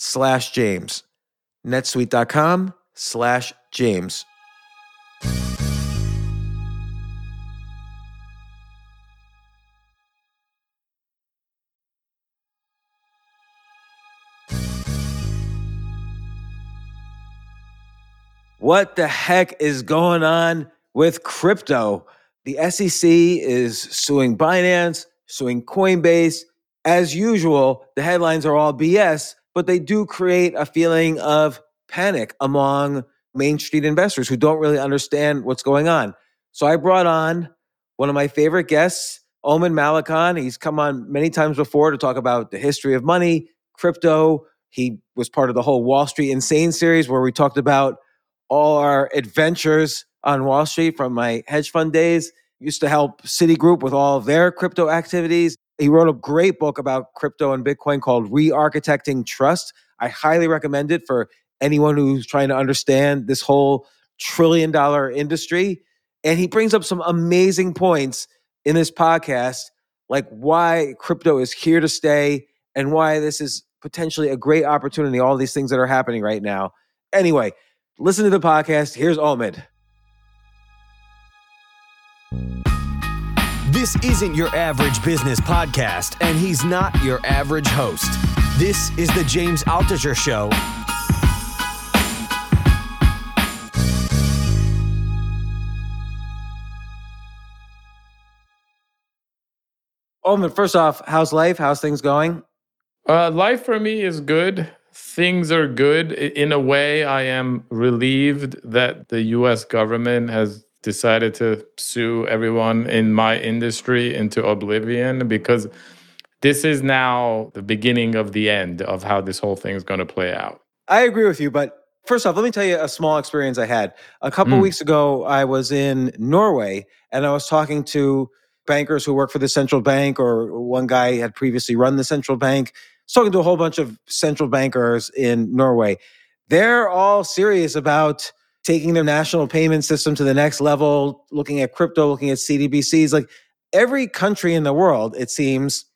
slash James. netsuite.com slash James. What the heck is going on with crypto? The SEC is suing Binance, suing Coinbase. As usual, the headlines are all BS, but they do create a feeling of panic among Main Street investors who don't really understand what's going on. So I brought on one of my favorite guests, Omid Malekan. He's come on many times before to talk about the history of money, crypto. He was part of the whole Wall Street Insane series where we talked about all our adventures on Wall Street from my hedge fund days. Used to help Citigroup with all their crypto activities. He wrote a great book about crypto and Bitcoin called Re-architecting Trust. I highly recommend it for anyone who's trying to understand this whole trillion dollar industry. And he brings up some amazing points in this podcast, like why crypto is here to stay and why this is potentially a great opportunity, all these things that are happening right now. Anyway, listen to the podcast. Here's Omid. This isn't your average business podcast, and he's not your average host. This is the James Altucher Show. Omid, first off, how's life? How's things going? Uh, life for me is good. Things are good. In a way, I am relieved that the US government has decided to sue everyone in my industry into oblivion because this is now the beginning of the end of how this whole thing is going to play out. I agree with you, but first off, let me tell you a small experience I had. A couple mm. weeks ago, I was in Norway and I was talking to bankers who work for the central bank, or one guy had previously run the central bank. I was talking to a whole bunch of central bankers in Norway. They're all serious about taking their national payment system to the next level, looking at crypto, looking at CBDCs. Like every country in the world, it seems,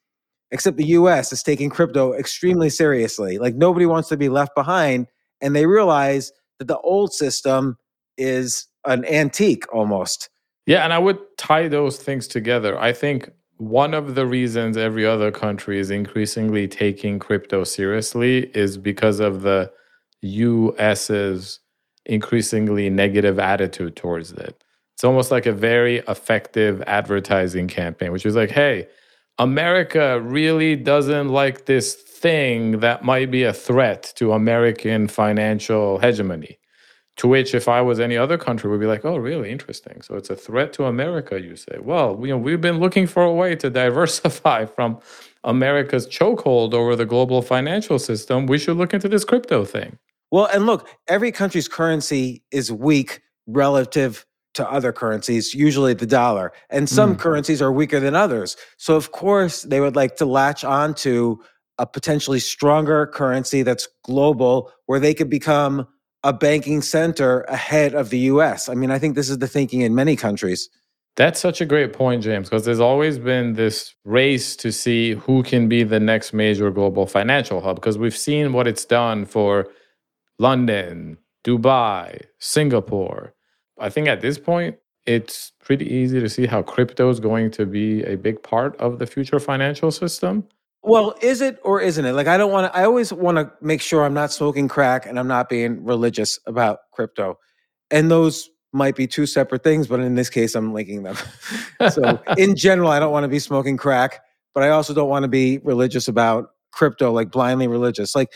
except the US, is taking crypto extremely seriously. Like nobody wants to be left behind. And they realize that the old system is an antique almost. Yeah, and I would tie those things together. I think one of the reasons every other country is increasingly taking crypto seriously is because of the US's increasingly negative attitude towards it. It's almost like a very effective advertising campaign, which is like, hey, America really doesn't like this thing that might be a threat to American financial hegemony. To which, if I was any other country, would be like, oh, really interesting. So it's a threat to America, you say. Well, you know, we've been looking for a way to diversify from America's chokehold over the global financial system. We should look into this crypto thing. Well, and look, every country's currency is weak relative to other currencies, usually the dollar. And some mm. currencies are weaker than others. So, of course, they would like to latch onto a potentially stronger currency that's global where they could become a banking center ahead of the US. I mean, I think this is the thinking in many countries. That's such a great point, James, because there's always been this race to see who can be the next major global financial hub, because we've seen what it's done for London, Dubai, Singapore. I think at this point, it's pretty easy to see how crypto is going to be a big part of the future financial system. Well, is it or isn't it? Like, I don't want to, I always want to make sure I'm not smoking crack and I'm not being religious about crypto. And those might be two separate things, but in this case, I'm linking them. so, in general, I don't want to be smoking crack, but I also don't want to be religious about crypto, like blindly religious. Like,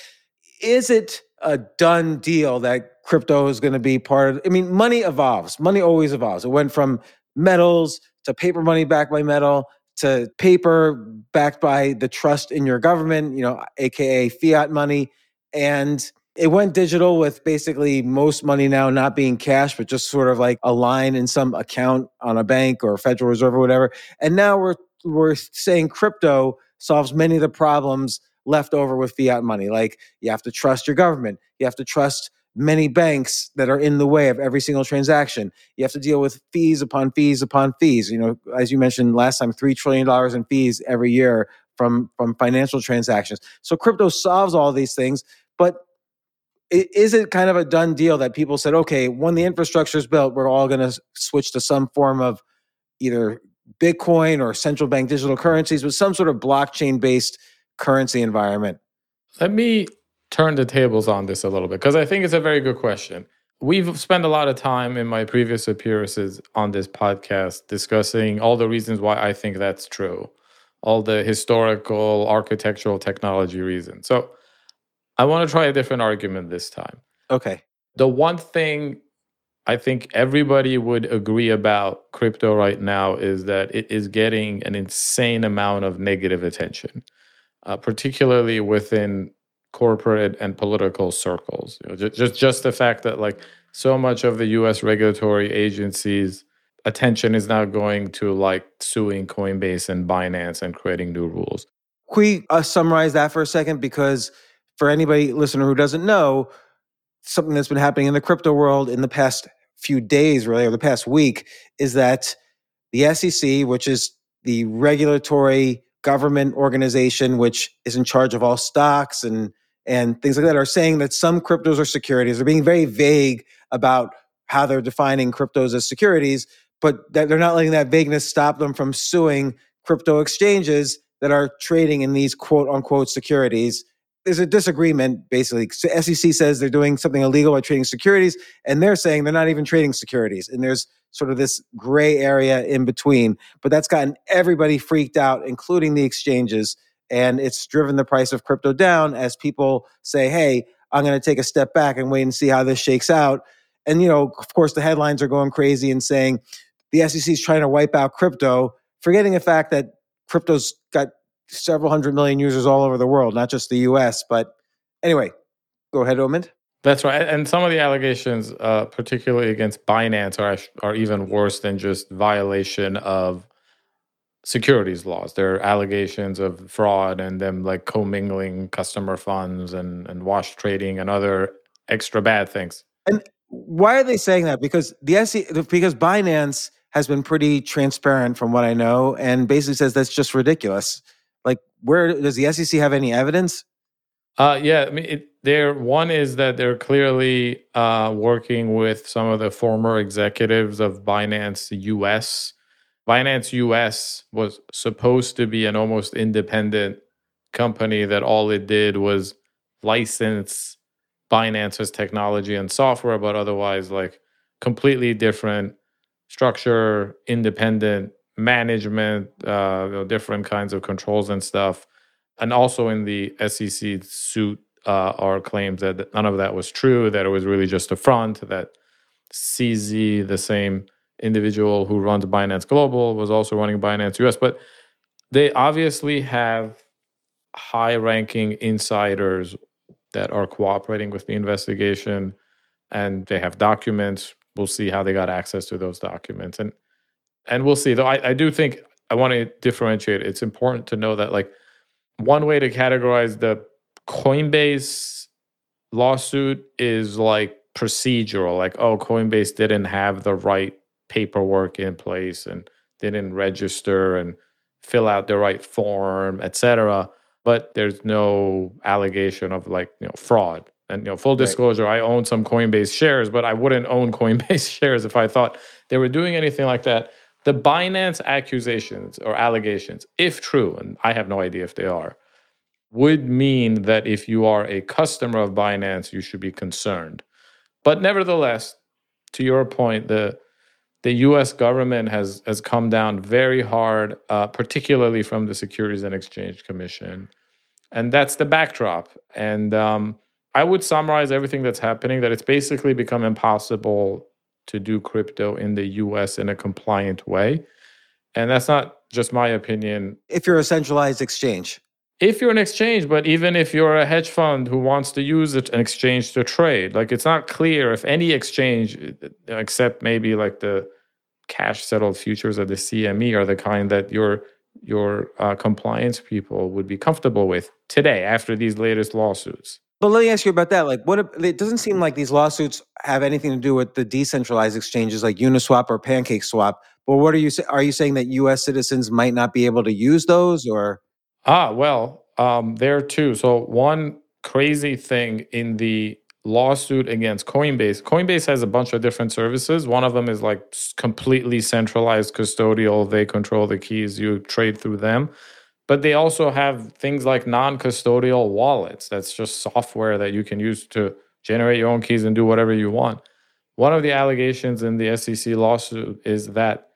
is it a done deal that crypto is going to be part of? I mean, money evolves, money always evolves. It went from metals to paper money backed by metal to paper backed by the trust in your government, you know, aka fiat money. And it went digital with basically most money now not being cash, but just sort of like a line in some account on a bank or Federal Reserve or whatever. And now we're we're saying crypto solves many of the problems left over with fiat money. Like you have to trust your government, you have to trust many banks that are in the way of every single transaction. You have to deal with fees upon fees upon fees. You know, as you mentioned last time, three trillion dollars in fees every year from from financial transactions. So crypto solves all these things, but is it kind of a done deal that people said, okay, when the infrastructure is built, we're all going to switch to some form of either Bitcoin or central bank digital currencies with some sort of blockchain based currency environment? Let me turn the tables on this a little bit because I think it's a very good question. We've spent a lot of time in my previous appearances on this podcast discussing all the reasons why I think that's true, all the historical, architectural, technology reasons. So I want to try a different argument this time. Okay. The one thing I think everybody would agree about crypto right now is that it is getting an insane amount of negative attention, uh, particularly within corporate and political circles. You know, just, just just the fact that like so much of the U.S. regulatory agencies' attention is now going to like suing Coinbase and Binance and creating new rules. Can we uh, summarize that for a second? Because for anybody listener who doesn't know, something that's been happening in the crypto world in the past few days, really, or the past week, is that the SEC, which is the regulatory government organization which is in charge of all stocks and and things like that are saying that some cryptos are securities. They're being very vague about how they're defining cryptos as securities, but that they're not letting that vagueness stop them from suing crypto exchanges that are trading in these quote unquote securities. There's a disagreement basically. SEC says they're doing something illegal by trading securities, and they're saying they're not even trading securities. And there's sort of this gray area in between. But that's gotten everybody freaked out, including the exchanges. And it's driven the price of crypto down as people say, hey, I'm going to take a step back and wait and see how this shakes out. And, you know, of course, the headlines are going crazy and saying the SEC is trying to wipe out crypto, forgetting the fact that crypto's got several hundred million users all over the world, not just the US. But anyway, go ahead, Omid. That's right. And some of the allegations, uh, particularly against Binance, are are even worse than just violation of securities laws. There are allegations of fraud and them like commingling customer funds and and wash trading and other extra bad things. And why are they saying that? Because the SEC, because Binance has been pretty transparent from what I know, and basically says that's just ridiculous. Like, where does the SEC have any evidence? Uh, yeah, I mean, it, there one is that they're clearly uh, working with some of the former executives of Binance US Binance US was supposed to be an almost independent company that all it did was license Binance's technology and software, but otherwise, like completely different structure, independent management, uh, you know, different kinds of controls and stuff. And also in the SEC suit uh, are claims that none of that was true, that it was really just a front, that CZ, the same individual who runs Binance Global, was also running Binance US. But they obviously have high ranking insiders that are cooperating with the investigation and they have documents. We'll see how they got access to those documents. And and we'll see. Though I, I do think I want to differentiate. It's important to know that like one way to categorize the Coinbase lawsuit is like procedural, like, oh, Coinbase didn't have the right paperwork in place and didn't register and fill out the right form, etc. But there's no allegation of like you know fraud. And you know, full disclosure, right. I own some Coinbase shares, but I wouldn't own Coinbase shares if I thought they were doing anything like that. The Binance accusations or allegations, if true, and I have no idea if they are, would mean that if you are a customer of Binance, you should be concerned. But nevertheless, to your point, the the U.S. government has has come down very hard, uh, particularly from the Securities and Exchange Commission, and that's the backdrop. And um, I would summarize everything that's happening that it's basically become impossible to do crypto in the U.S. in a compliant way, and that's not just my opinion. If you're a centralized exchange, if you're an exchange, but even if you're a hedge fund who wants to use it an exchange to trade, like it's not clear if any exchange, except maybe like the cash settled futures or the CME, are the kind that your your uh, compliance people would be comfortable with today after these latest lawsuits. But let me ask you about that. Like, what? It doesn't seem like these lawsuits have anything to do with the decentralized exchanges like Uniswap or PancakeSwap. But what are you? Are you saying that U.S. citizens might not be able to use those, or? Ah, well, um, there too. So one crazy thing in the lawsuit against Coinbase. Coinbase has a bunch of different services. One of them is like completely centralized custodial. They control the keys. You trade through them. But they also have things like non-custodial wallets. That's just software that you can use to generate your own keys and do whatever you want. One of the allegations in the SEC lawsuit is that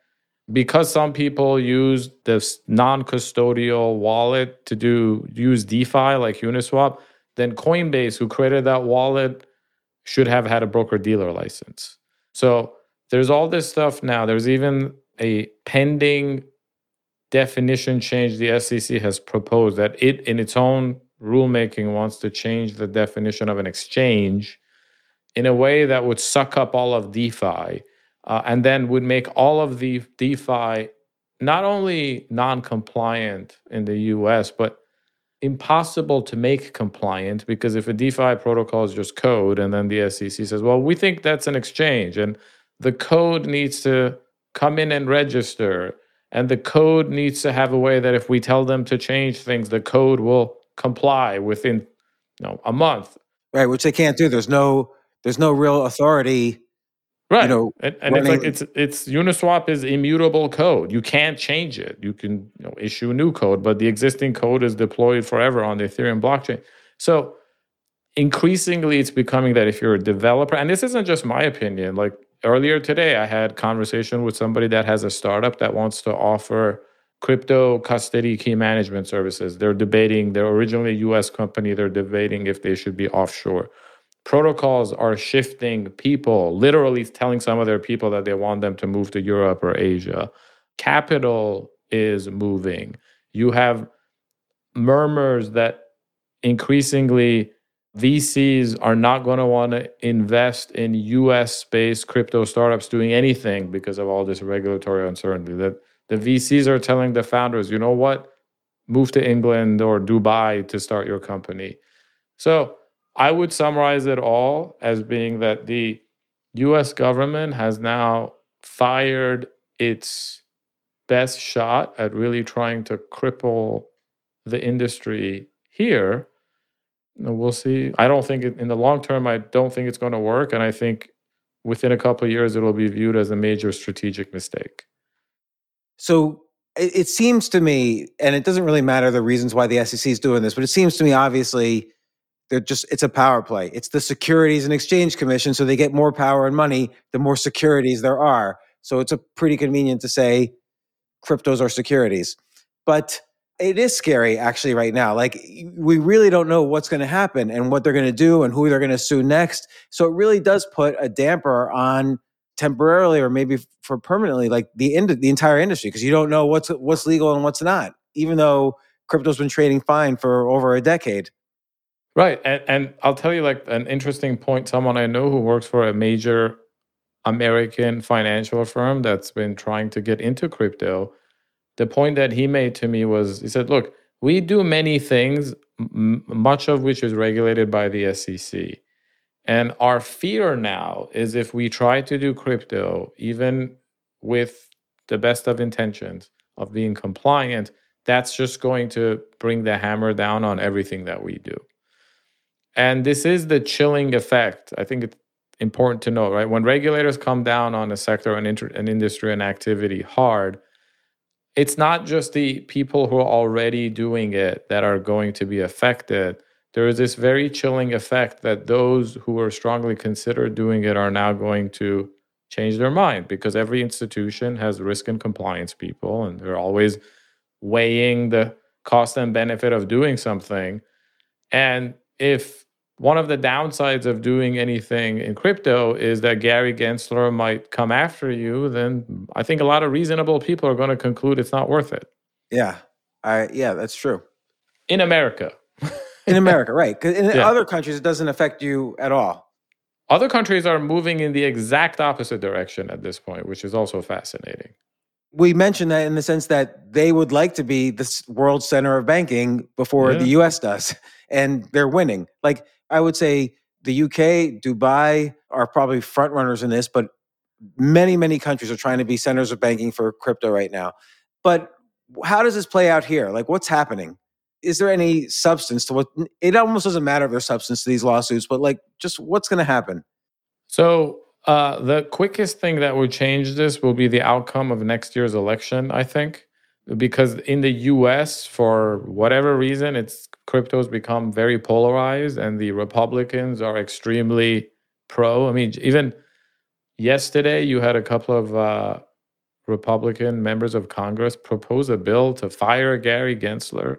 because some people use this non-custodial wallet to do use DeFi like Uniswap, then Coinbase, who created that wallet, should have had a broker dealer license. So there's all this stuff now. There's even a pending definition change the SEC has proposed that it, in its own rulemaking, wants to change the definition of an exchange in a way that would suck up all of DeFi uh, and then would make all of the DeFi not only non compliant in the US, but impossible to make compliant because if a DeFi protocol is just code and then the SEC says, well, we think that's an exchange and the code needs to come in and register and the code needs to have a way that if we tell them to change things, the code will comply within you know, a month. Right, which they can't do. There's no there's no real authority Right. You know, and, and it's like it's it's Uniswap is immutable code. You can't change it. You can you know, issue new code, but the existing code is deployed forever on the Ethereum blockchain. So increasingly it's becoming that if you're a developer, and this isn't just my opinion, like earlier today I had conversation with somebody that has a startup that wants to offer crypto custody key management services. They're debating, they're originally a US company, they're debating if they should be offshore protocols are shifting people, literally telling some of their people that they want them to move to Europe or Asia. Capital is moving. You have murmurs that increasingly VCs are not going to want to invest in US based crypto startups doing anything because of all this regulatory uncertainty. That the VCs are telling the founders, you know what? Move to England or Dubai to start your company. So I would summarize it all as being that the US government has now fired its best shot at really trying to cripple the industry here. We'll see. I don't think it, in the long term, I don't think it's going to work. And I think within a couple of years, it'll be viewed as a major strategic mistake. So it, it seems to me, and it doesn't really matter the reasons why the SEC is doing this, but it seems to me obviously they're just it's a power play. It's the Securities and Exchange Commission, so they get more power and money the more securities there are. So it's a pretty convenient to say cryptos are securities. But it is scary actually right now. Like we really don't know what's going to happen and what they're going to do and who they're going to sue next. So it really does put a damper on temporarily or maybe for permanently like the end the entire industry because you don't know what's what's legal and what's not even though crypto's been trading fine for over a decade right and, and i'll tell you like an interesting point someone i know who works for a major american financial firm that's been trying to get into crypto the point that he made to me was he said look we do many things m- much of which is regulated by the sec and our fear now is if we try to do crypto, even with the best of intentions of being compliant, that's just going to bring the hammer down on everything that we do. And this is the chilling effect. I think it's important to know, right? When regulators come down on a sector, an, inter- an industry, an activity hard, it's not just the people who are already doing it that are going to be affected there is this very chilling effect that those who are strongly considered doing it are now going to change their mind because every institution has risk and compliance people and they're always weighing the cost and benefit of doing something. And if one of the downsides of doing anything in crypto is that Gary Gensler might come after you, then I think a lot of reasonable people are going to conclude it's not worth it. Yeah. I yeah, that's true. In America in America, right? Because in yeah. other countries, it doesn't affect you at all. Other countries are moving in the exact opposite direction at this point, which is also fascinating. We mentioned that in the sense that they would like to be the world center of banking before yeah. the US does, and they're winning. Like I would say the UK, Dubai are probably front runners in this, but many, many countries are trying to be centers of banking for crypto right now. But how does this play out here? Like what's happening? is there any substance to what it almost doesn't matter if there's substance to these lawsuits, but like just what's going to happen? So uh, the quickest thing that would change this will be the outcome of next year's election, I think, because in the U.S. for whatever reason, it's crypto's become very polarized, and the Republicans are extremely pro. I mean, even yesterday you had a couple of uh, Republican members of Congress propose a bill to fire Gary Gensler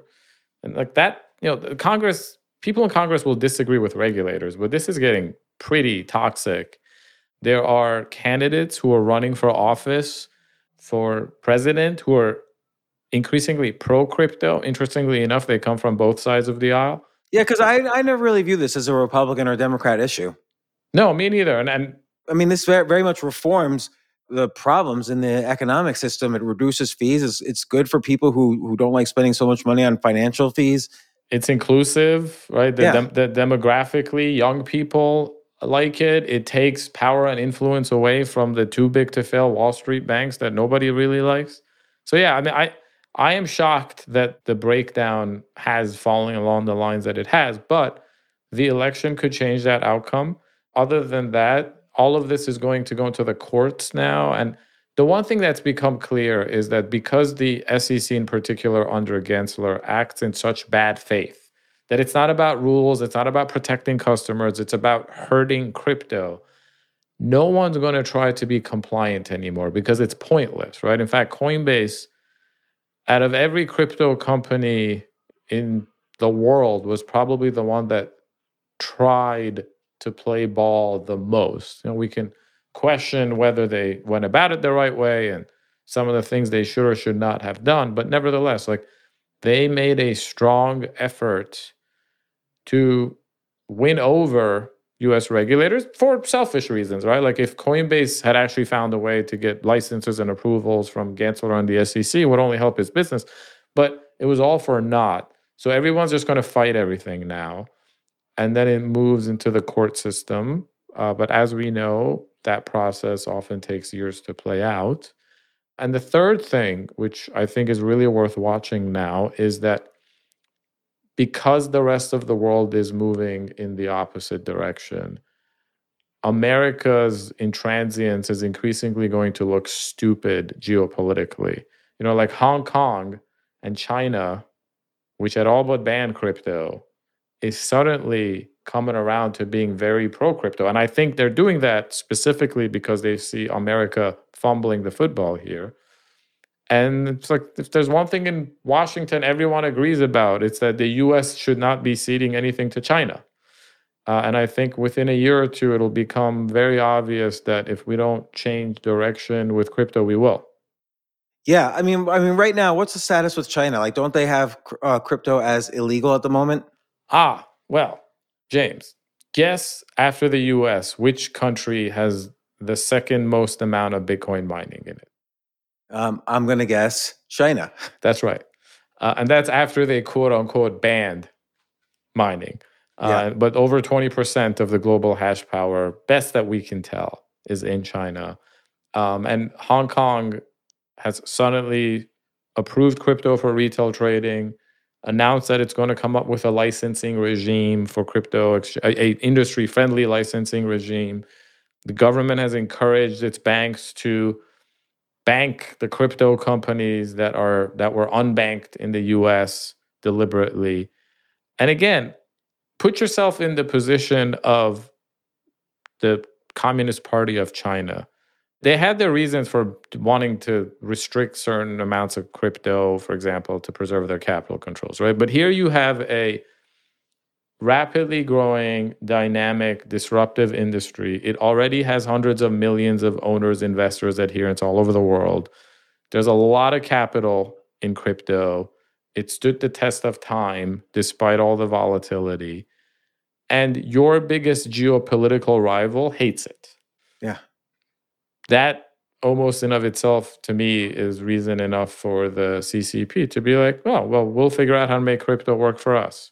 and like that, you know, Congress, people in Congress will disagree with regulators, but this is getting pretty toxic. There are candidates who are running for office for president who are increasingly pro crypto. Interestingly enough, they come from both sides of the aisle. Yeah, because I, I never really view this as a Republican or Democrat issue. No, me neither. And, and I mean, this very, very much reforms the problems in the economic system. It reduces fees. It's, it's good for people who who don't like spending so much money on financial fees. It's inclusive, right? The, yeah. dem- the demographically young people like it. It takes power and influence away from the too big to fail Wall Street banks that nobody really likes. So yeah, I mean, I I am shocked that the breakdown has fallen along the lines that it has, but the election could change that outcome. Other than that, all of this is going to go into the courts now. And the one thing that's become clear is that because the SEC in particular under Gensler acts in such bad faith, that it's not about rules, it's not about protecting customers, it's about hurting crypto. No one's going to try to be compliant anymore because it's pointless, right? In fact, Coinbase, out of every crypto company in the world, was probably the one that tried to play ball the most. You know, we can question whether they went about it the right way and some of the things they should or should not have done, but nevertheless, like they made a strong effort to win over US regulators for selfish reasons, right? Like if Coinbase had actually found a way to get licenses and approvals from Gensler and the SEC, would only help his business. But it was all for naught. So everyone's just going to fight everything now and then it moves into the court system. Uh, but as we know, that process often takes years to play out. And the third thing, which I think is really worth watching now, is that because the rest of the world is moving in the opposite direction, America's intransience is increasingly going to look stupid geopolitically you know, like Hong Kong and China, which had all but banned crypto, is suddenly coming around to being very pro crypto. And I think they're doing that specifically because they see America fumbling the football here. And it's like if there's one thing in Washington everyone agrees about, it's that the US should not be ceding anything to China. Uh, and I think within a year or two, it'll become very obvious that if we don't change direction with crypto, we will. Yeah, I mean, I mean, right now, what's the status with China? Like, don't they have uh, crypto as illegal at the moment? Ah, well, James, guess after the U.S., which country has the second most amount of Bitcoin mining in it? Um, I'm going to guess China. That's right, uh, and that's after they quote unquote banned mining. Uh, yeah. But over 20% of the global hash power, best that we can tell, is in China. Um, and Hong Kong has suddenly approved crypto for retail trading, announced that it's going to come up with a licensing regime for crypto, a, a industry friendly licensing regime. The government has encouraged its banks to bank the crypto companies that are that were unbanked in the US deliberately. And again, put yourself in the position of the Communist Party of China. They had their reasons for wanting to restrict certain amounts of crypto, for example, to preserve their capital controls, right? But here you have a rapidly growing, dynamic, disruptive industry. It already has hundreds of millions of owners, investors, adherents all over the world. There's a lot of capital in crypto. It stood the test of time despite all the volatility. And your biggest geopolitical rival hates it. Yeah. That almost in of itself to me is reason enough for the CCP to be like, oh, well, we'll figure out how to make crypto work for us.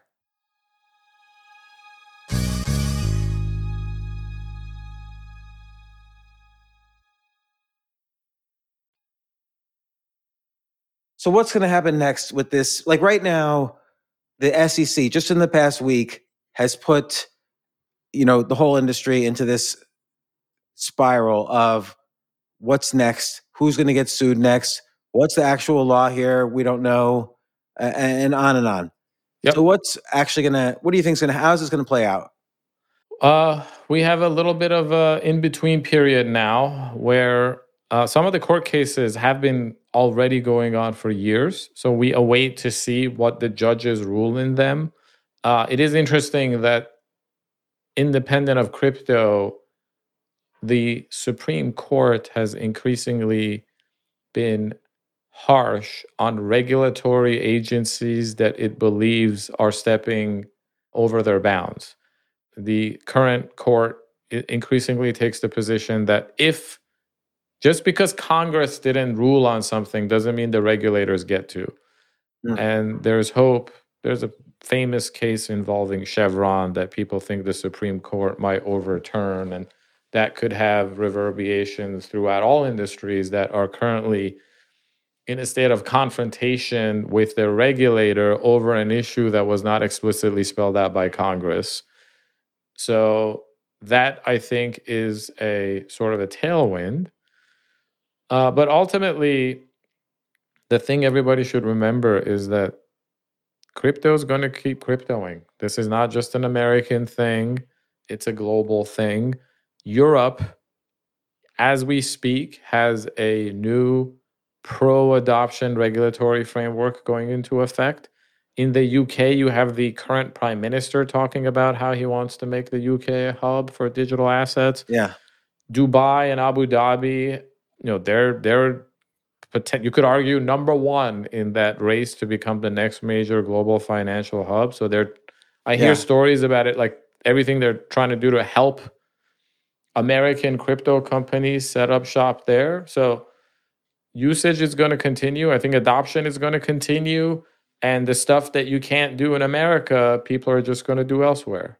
So, what's going to happen next with this? Like right now, the SEC, just in the past week, has put you know the whole industry into this spiral of what's next, who's going to get sued next, what's the actual law here, we don't know, and on and on. Yep. So what's actually going to what do you think is going to how is this going to play out? Uh, we have a little bit of a in between period now where uh, some of the court cases have been already going on for years. So we await to see what the judges rule in them. Uh, it is interesting that independent of crypto, the Supreme Court has increasingly been harsh on regulatory agencies that it believes are stepping over their bounds. The current court increasingly takes the position that if just because Congress didn't rule on something doesn't mean the regulators get to. Mm. And there's hope. There's a famous case involving Chevron that people think the Supreme Court might overturn. And that could have reverberations throughout all industries that are currently in a state of confrontation with their regulator over an issue that was not explicitly spelled out by Congress. So that I think is a sort of a tailwind. Uh, but ultimately, the thing everybody should remember is that crypto is going to keep cryptoing. This is not just an American thing, it's a global thing. Europe, as we speak, has a new pro adoption regulatory framework going into effect. In the UK, you have the current prime minister talking about how he wants to make the UK a hub for digital assets. Yeah. Dubai and Abu Dhabi, you know, they're they're you could argue number one in that race to become the next major global financial hub. So they're I hear yeah. stories about it like everything they're trying to do to help American crypto companies set up shop there. So usage is going to continue. I think adoption is going to continue. And the stuff that you can't do in America, people are just going to do elsewhere.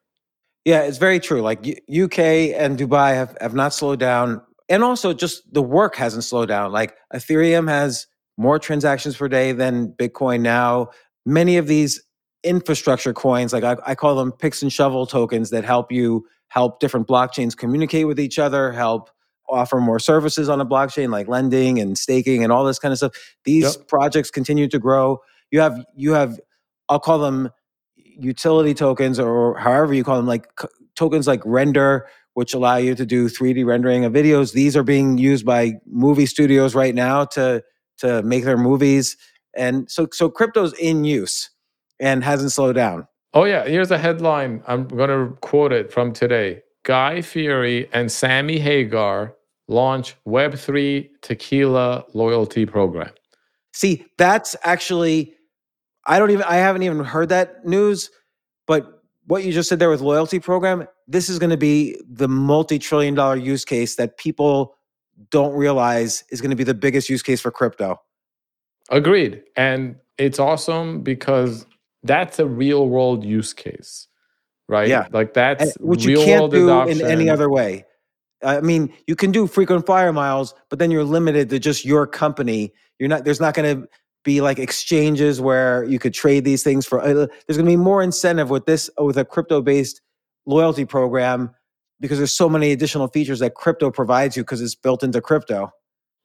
Yeah, it's very true. Like UK and Dubai have, have not slowed down. And also, just the work hasn't slowed down. Like Ethereum has more transactions per day than Bitcoin now. Many of these infrastructure coins, like I, I call them picks and shovel tokens that help you help different blockchains communicate with each other, help offer more services on a blockchain like lending and staking and all this kind of stuff. These yep. projects continue to grow. You have you have I'll call them utility tokens or however you call them like c- tokens like render which allow you to do 3D rendering of videos. These are being used by movie studios right now to to make their movies. And so so crypto's in use and hasn't slowed down. Oh, yeah. Here's a headline. I'm going to quote it from today Guy Fieri and Sammy Hagar launch Web3 tequila loyalty program. See, that's actually, I don't even, I haven't even heard that news, but what you just said there with loyalty program, this is going to be the multi-trillion dollar use case that people don't realize is going to be the biggest use case for crypto. Agreed. And it's awesome because that's a real world use case, right? Yeah. Like that's And- which real you can't world do adoption. in any other way. I mean, you can do frequent flyer miles, but then you're limited to just your company. You're not. There's not going to be like exchanges where you could trade these things for. Uh, there's going to be more incentive with this with a crypto based loyalty program because there's so many additional features that crypto provides you because it's built into crypto.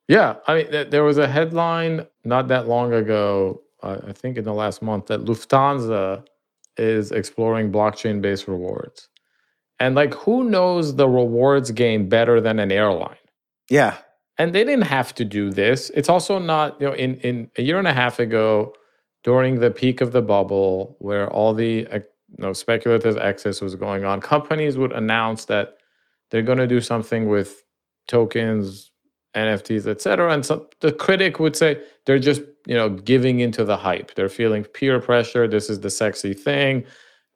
Yeah, I mean, th- there was a headline not that long ago, uh, I think in the last month, that Lufthansa is exploring blockchain based rewards. And like, who knows the rewards game better than an airline? Yeah, And they didn't have to do this. It's also not, you know, in, in a year and a half ago, during the peak of the bubble, where all the uh, you know, speculative excess was going on, companies would announce that they're going to do something with tokens, NFTs, etc. And so the critic would say they're just, you know, giving into the hype. They're feeling peer pressure. This is the sexy thing.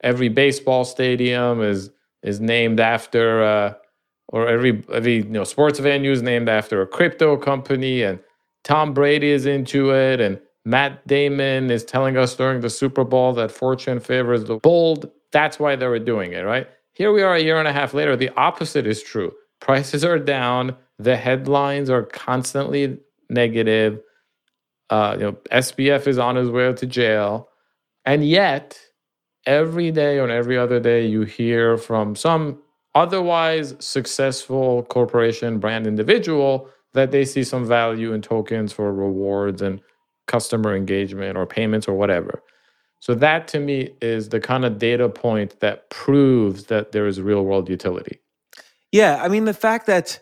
Every baseball stadium is is named after, uh, or every every you know sports venue is named after a crypto company, and Tom Brady is into it, and Matt Damon is telling us during the Super Bowl that fortune favors the bold. That's why they were doing it, right? Here we are a year and a half later. The opposite is true. Prices are down. The headlines are constantly negative. Uh, you know, SBF is on his way to jail, and yet every day or every other day you hear from some otherwise successful corporation brand individual that they see some value in tokens for rewards and customer engagement or payments or whatever. So that to me is the kind of data point that proves that there is real world utility. yeah. I mean, the fact that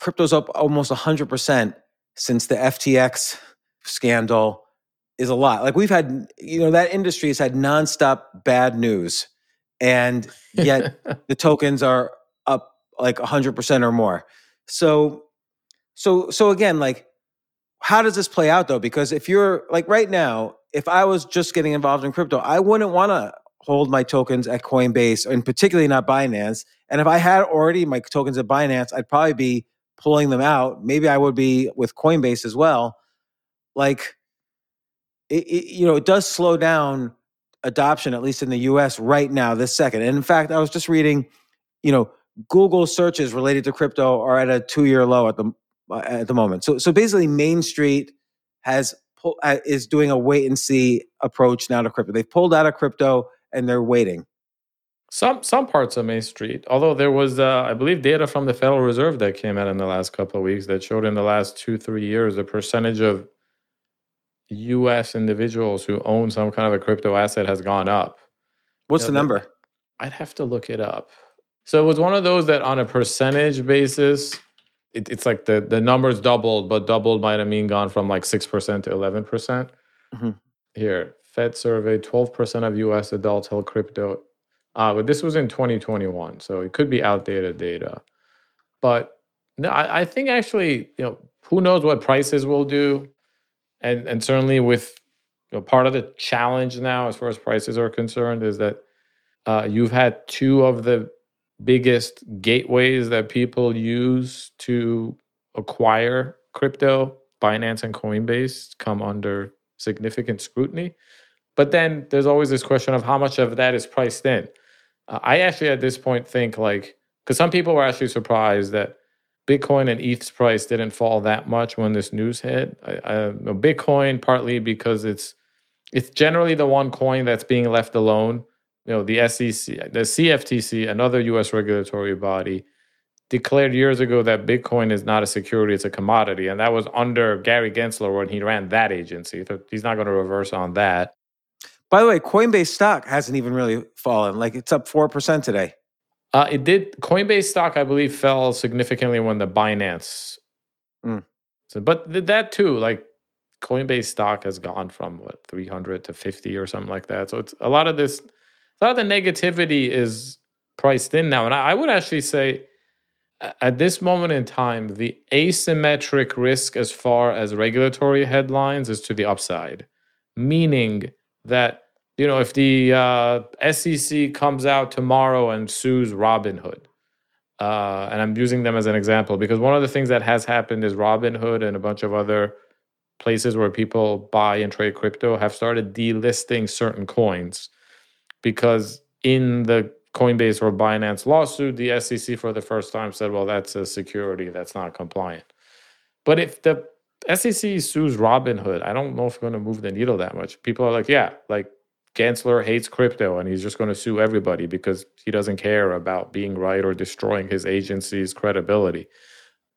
crypto's up almost 100% since the FTX scandal is a lot. Like we've had, you know, that industry has had nonstop bad news, and yet the tokens are up like 100% or more. So, so, so again, like, how does this play out though? Because if you're like right now, if I was just getting involved in crypto, I wouldn't want to hold my tokens at Coinbase and particularly not Binance. And if I had already my tokens at Binance, I'd probably be pulling them out. Maybe I would be with Coinbase as well. Like, it, it, you know, it does slow down adoption, at least in the US right now, this second. And in fact, I was just reading, you know, Google searches related to crypto are at a two year low at the uh, at the moment. So so basically, Main Street has uh, is doing a wait and see approach now to crypto. They've pulled out of crypto and they're waiting. Some some parts of Main Street, although there was, uh, I believe, data from the Federal Reserve that came out in the last couple of weeks that showed in the last two three years the percentage of U.S. individuals who own some kind of a crypto asset has gone up. What's Yeah, the number? I'd have to look it up. So it was one of those that on a percentage basis, it, it's like the the numbers doubled, but doubled might have mean gone from like six percent to eleven percent. Mhm. Here, Fed survey: twelve percent of U.S. adults held crypto. Uh, but this was in 2021, so it could be outdated data. But no, I, I think actually, you know, who knows what prices will do, and and certainly with you know, part of the challenge now, as far as prices are concerned, is that uh, you've had two of the biggest gateways that people use to acquire crypto, Binance and Coinbase, come under significant scrutiny. But then there's always this question of how much of that is priced in. Uh, I actually, at this point, think like, because some people were actually surprised that Bitcoin and ETH's price didn't fall that much when this news hit. I, I, Bitcoin partly because it's it's generally the one coin that's being left alone you know the SEC, the CFTC, another U.S. regulatory body, declared years ago that Bitcoin is not a security; it's a commodity, and that was under Gary Gensler when he ran that agency. So he's not going to reverse on that. By the way, Coinbase stock hasn't even really fallen. Like it's up four percent today. Uh, it did. Coinbase stock, I believe, fell significantly when the Binance. Mm. So, but th- that too, like Coinbase stock has gone from what three hundred to fifty or something like that. So it's a lot of this. A lot of the negativity is priced in now, and I, I would actually say, at this moment in time, the asymmetric risk as far as regulatory headlines is to the upside, meaning that you know, if the uh, SEC comes out tomorrow and sues Robinhood, uh, and I'm using them as an example because one of the things that has happened is Robinhood and a bunch of other places where people buy and trade crypto have started delisting certain coins because in the Coinbase or Binance lawsuit, the SEC for the first time said, well, that's a security that's not compliant. But if the SEC sues Robinhood, I don't know if it's going to move the needle that much. People are like, yeah, like Gensler hates crypto and he's just going to sue everybody because he doesn't care about being right or destroying his agency's credibility.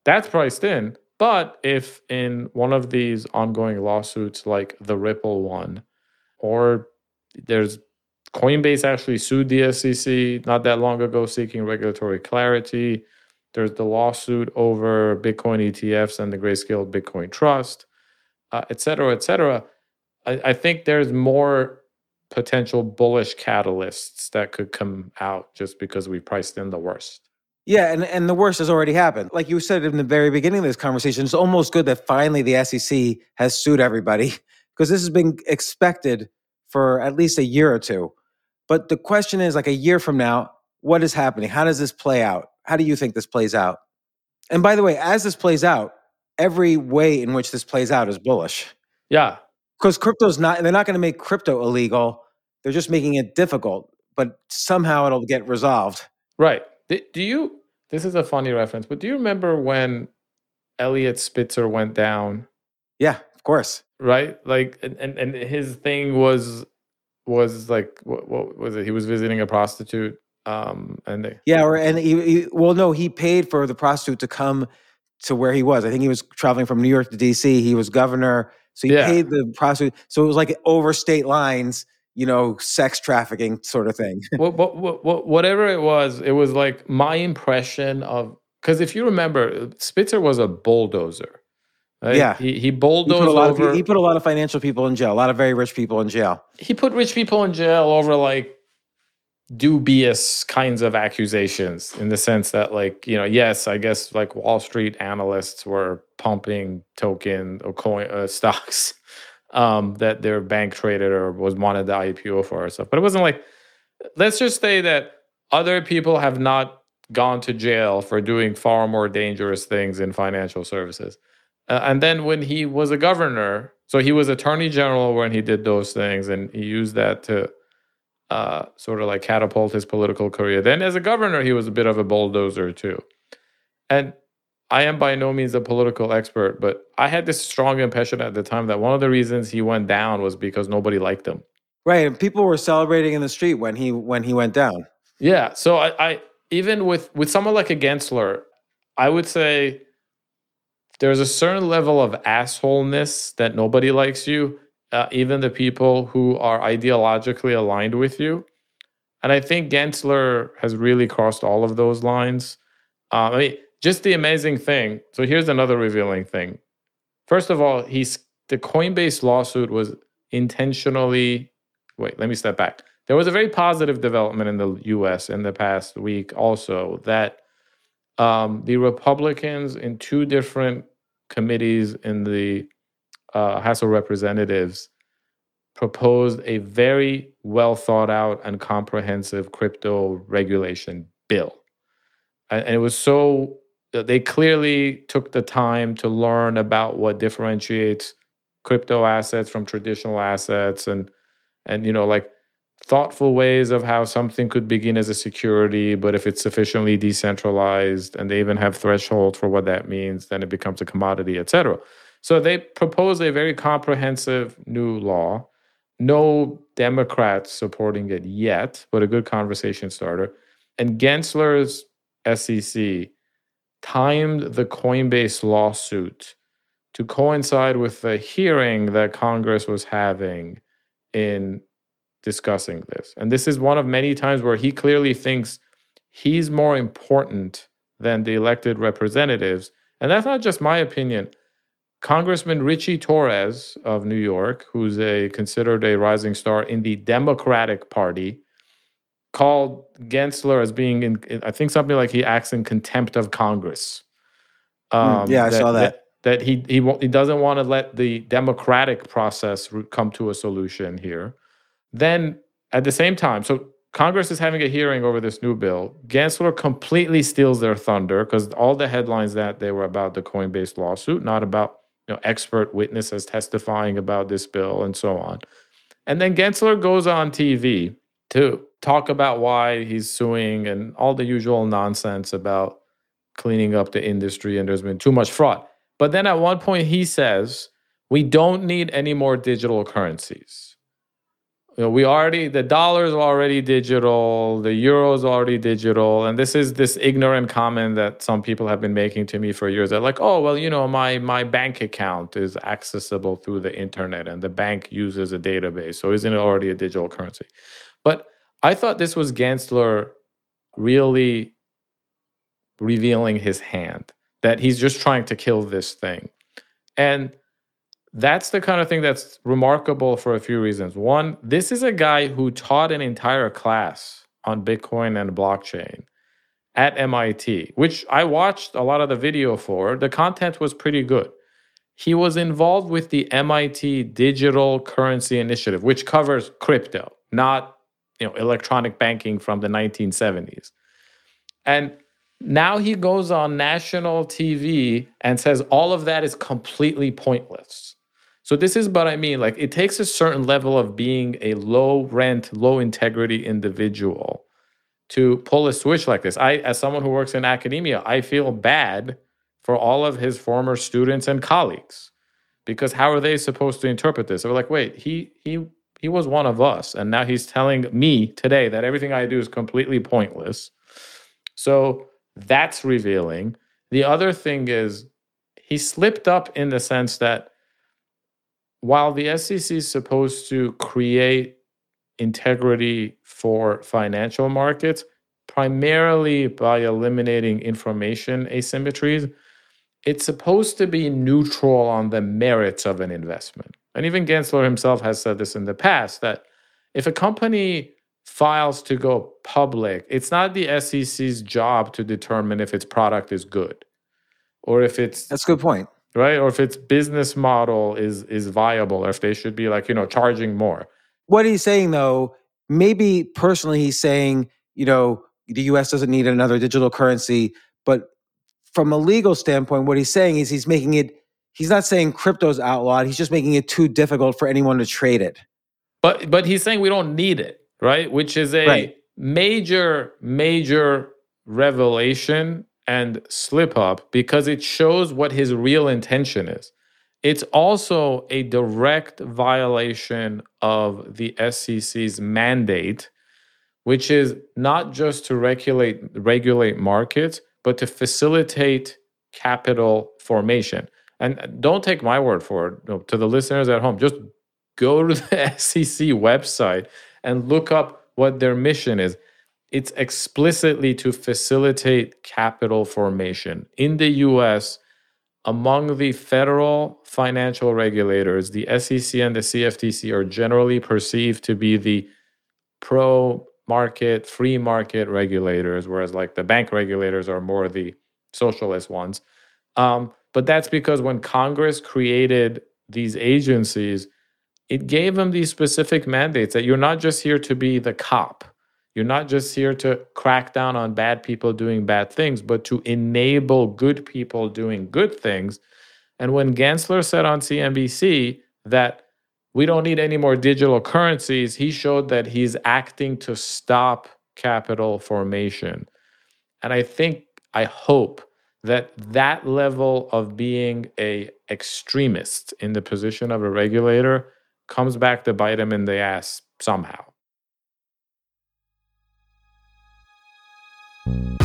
That's priced in. But if in one of these ongoing lawsuits, like the Ripple one, or there's Coinbase actually sued the SEC not that long ago seeking regulatory clarity. There's the lawsuit over Bitcoin ETFs and the Grayscale Bitcoin Trust, uh, et cetera, et cetera. I, I think there's more potential bullish catalysts that could come out just because we priced in the worst. Yeah, and, and the worst has already happened. Like you said in the very beginning of this conversation, it's almost good that finally the SEC has sued everybody because this has been expected for at least a year or two. But the question is like a year from now, what is happening? How does this play out? How do you think this plays out? And by the way, as this plays out, every way in which this plays out is bullish. Yeah. Because crypto's not, they're not going to make crypto illegal. They're just making it difficult, but somehow it'll get resolved. Right. Do you, this is a funny reference, but do you remember when Eliot Spitzer went down? Yeah, of course. Right? Like, and, and, and his thing was was like what, what was it? He was visiting a prostitute, um, and they, yeah, or and he, he, well, no, he paid for the prostitute to come to where he was. I think he was traveling from New York to D.C. He was governor, so he yeah. paid the prostitute. So it was like over state lines, you know, sex trafficking sort of thing. what, what, what, whatever it was, it was like my impression of because if you remember, Spitzer was a bulldozer. Right? Yeah, he he bulldozed he over. Of, he put a lot of financial people in jail. A lot of very rich people in jail. He put rich people in jail over like dubious kinds of accusations in the sense that like you know yes i guess like wall street analysts were pumping token or coin uh, stocks um that their bank traded or was wanted the ipo for or stuff. But it wasn't like let's just say that other people have not gone to jail for doing far more dangerous things in financial services. Uh, and then when he was a governor, so he was attorney general when he did those things, and he used that to uh, sort of like catapult his political career. Then as a governor, he was a bit of a bulldozer too. And I am by no means a political expert, but I had this strong impression at the time that one of the reasons he went down was because nobody liked him. Right, and people were celebrating in the street when he when he went down. Yeah, so I, I even with with someone like a Gensler, I would say there's a certain level of assholeness that nobody likes you, uh, even the people who are ideologically aligned with you. And I think Gensler has really crossed all of those lines. Um, I mean, just the amazing thing. So here's another revealing thing. First of all, he's the Coinbase lawsuit was intentionally. Wait, let me step back. There was a very positive development in the U.S. in the past week, also that um, the Republicans in two different committees in the uh, House Representatives proposed a very well thought out and comprehensive crypto regulation bill. And, and it was so, they clearly took the time to learn about what differentiates crypto assets from traditional assets and, and, you know, like thoughtful ways of how something could begin as a security, but if it's sufficiently decentralized and they even have thresholds for what that means, then it becomes a commodity, etc. So they propose a very comprehensive new law. No Democrats supporting it yet, but a good conversation starter. And Gensler's SEC timed the Coinbase lawsuit to coincide with the hearing that Congress was having in discussing this. And this is one of many times where he clearly thinks he's more important than the elected representatives. And that's not just my opinion. Congressman Richie Torres of New York, who's a considered a rising star in the Democratic Party, called Gensler as being in I think something like he acts in contempt of Congress. Hmm, um, yeah, I that, saw that. that. That he he he doesn't want to let the democratic process come to a solution here. Then at the same time, so Congress is having a hearing over this new bill. Gensler completely steals their thunder because all the headlines that they were about the Coinbase lawsuit, not about you know expert witnesses testifying about this bill and so on. And then Gensler goes on TV to talk about why he's suing and all the usual nonsense about cleaning up the industry and there's been too much fraud. But then at one point he says, we don't need any more digital currencies you know, we already the dollar is already digital, the euro is already digital, and this is this ignorant comment that some people have been making to me for years. They're like, "Oh, well, you know, my my bank account is accessible through the internet, and the bank uses a database, so isn't it already a digital currency?" But I thought this was Gensler really revealing his hand that he's just trying to kill this thing, and that's the kind of thing that's remarkable for a few reasons. One, this is a guy who taught an entire class on Bitcoin and blockchain at MIT, which I watched a lot of the video for. The content was pretty good. He was involved with the MIT Digital Currency Initiative, which covers crypto, not you know electronic banking from the 1970s. And now he goes on national TV and says all of that is completely pointless. So this is what I mean. Like it takes a certain level of being a low rent, low integrity individual to pull a switch like this. I, as someone who works in academia, I feel bad for all of his former students and colleagues because how are they supposed to interpret this? They're like, wait, he he he was one of us, and now he's telling me today that everything I do is completely pointless. So that's revealing. The other thing is he slipped up in the sense that while the SEC is supposed to create integrity for financial markets, primarily by eliminating information asymmetries, it's supposed to be neutral on the merits of an investment. And even Gensler himself has said this in the past that if a company files to go public, it's not the SEC's job to determine if its product is good or if it's That's a good point right? Or if its business model is is viable or if they should be like you know charging more. What he's saying though maybe personally he's saying you know the us doesn't need another digital currency but from a legal standpoint what he's saying is he's making it he's not saying crypto's outlawed he's just making it too difficult for anyone to trade it. But but he's saying we don't need it right? Which is a right. major major revelation and slip up because it shows what his real intention is. It's also a direct violation of the SEC's mandate, which is not just to regulate regulate markets, but to facilitate capital formation. And don't take my word for it. To the listeners at home, just go to the SEC website and look up what their mission is it's explicitly to facilitate capital formation. In the US, among the federal financial regulators, the SEC and the CFTC are generally perceived to be the pro market, free market regulators, whereas like the bank regulators are more the socialist ones. Um, but that's because when Congress created these agencies, it gave them these specific mandates that you're not just here to be the cop you're not just here to crack down on bad people doing bad things, but to enable good people doing good things. And when Gensler said on CNBC that we don't need any more digital currencies, he showed that he's acting to stop capital formation. And I think, I hope that that level of being a extremist in the position of a regulator comes back to bite him in the ass somehow. You.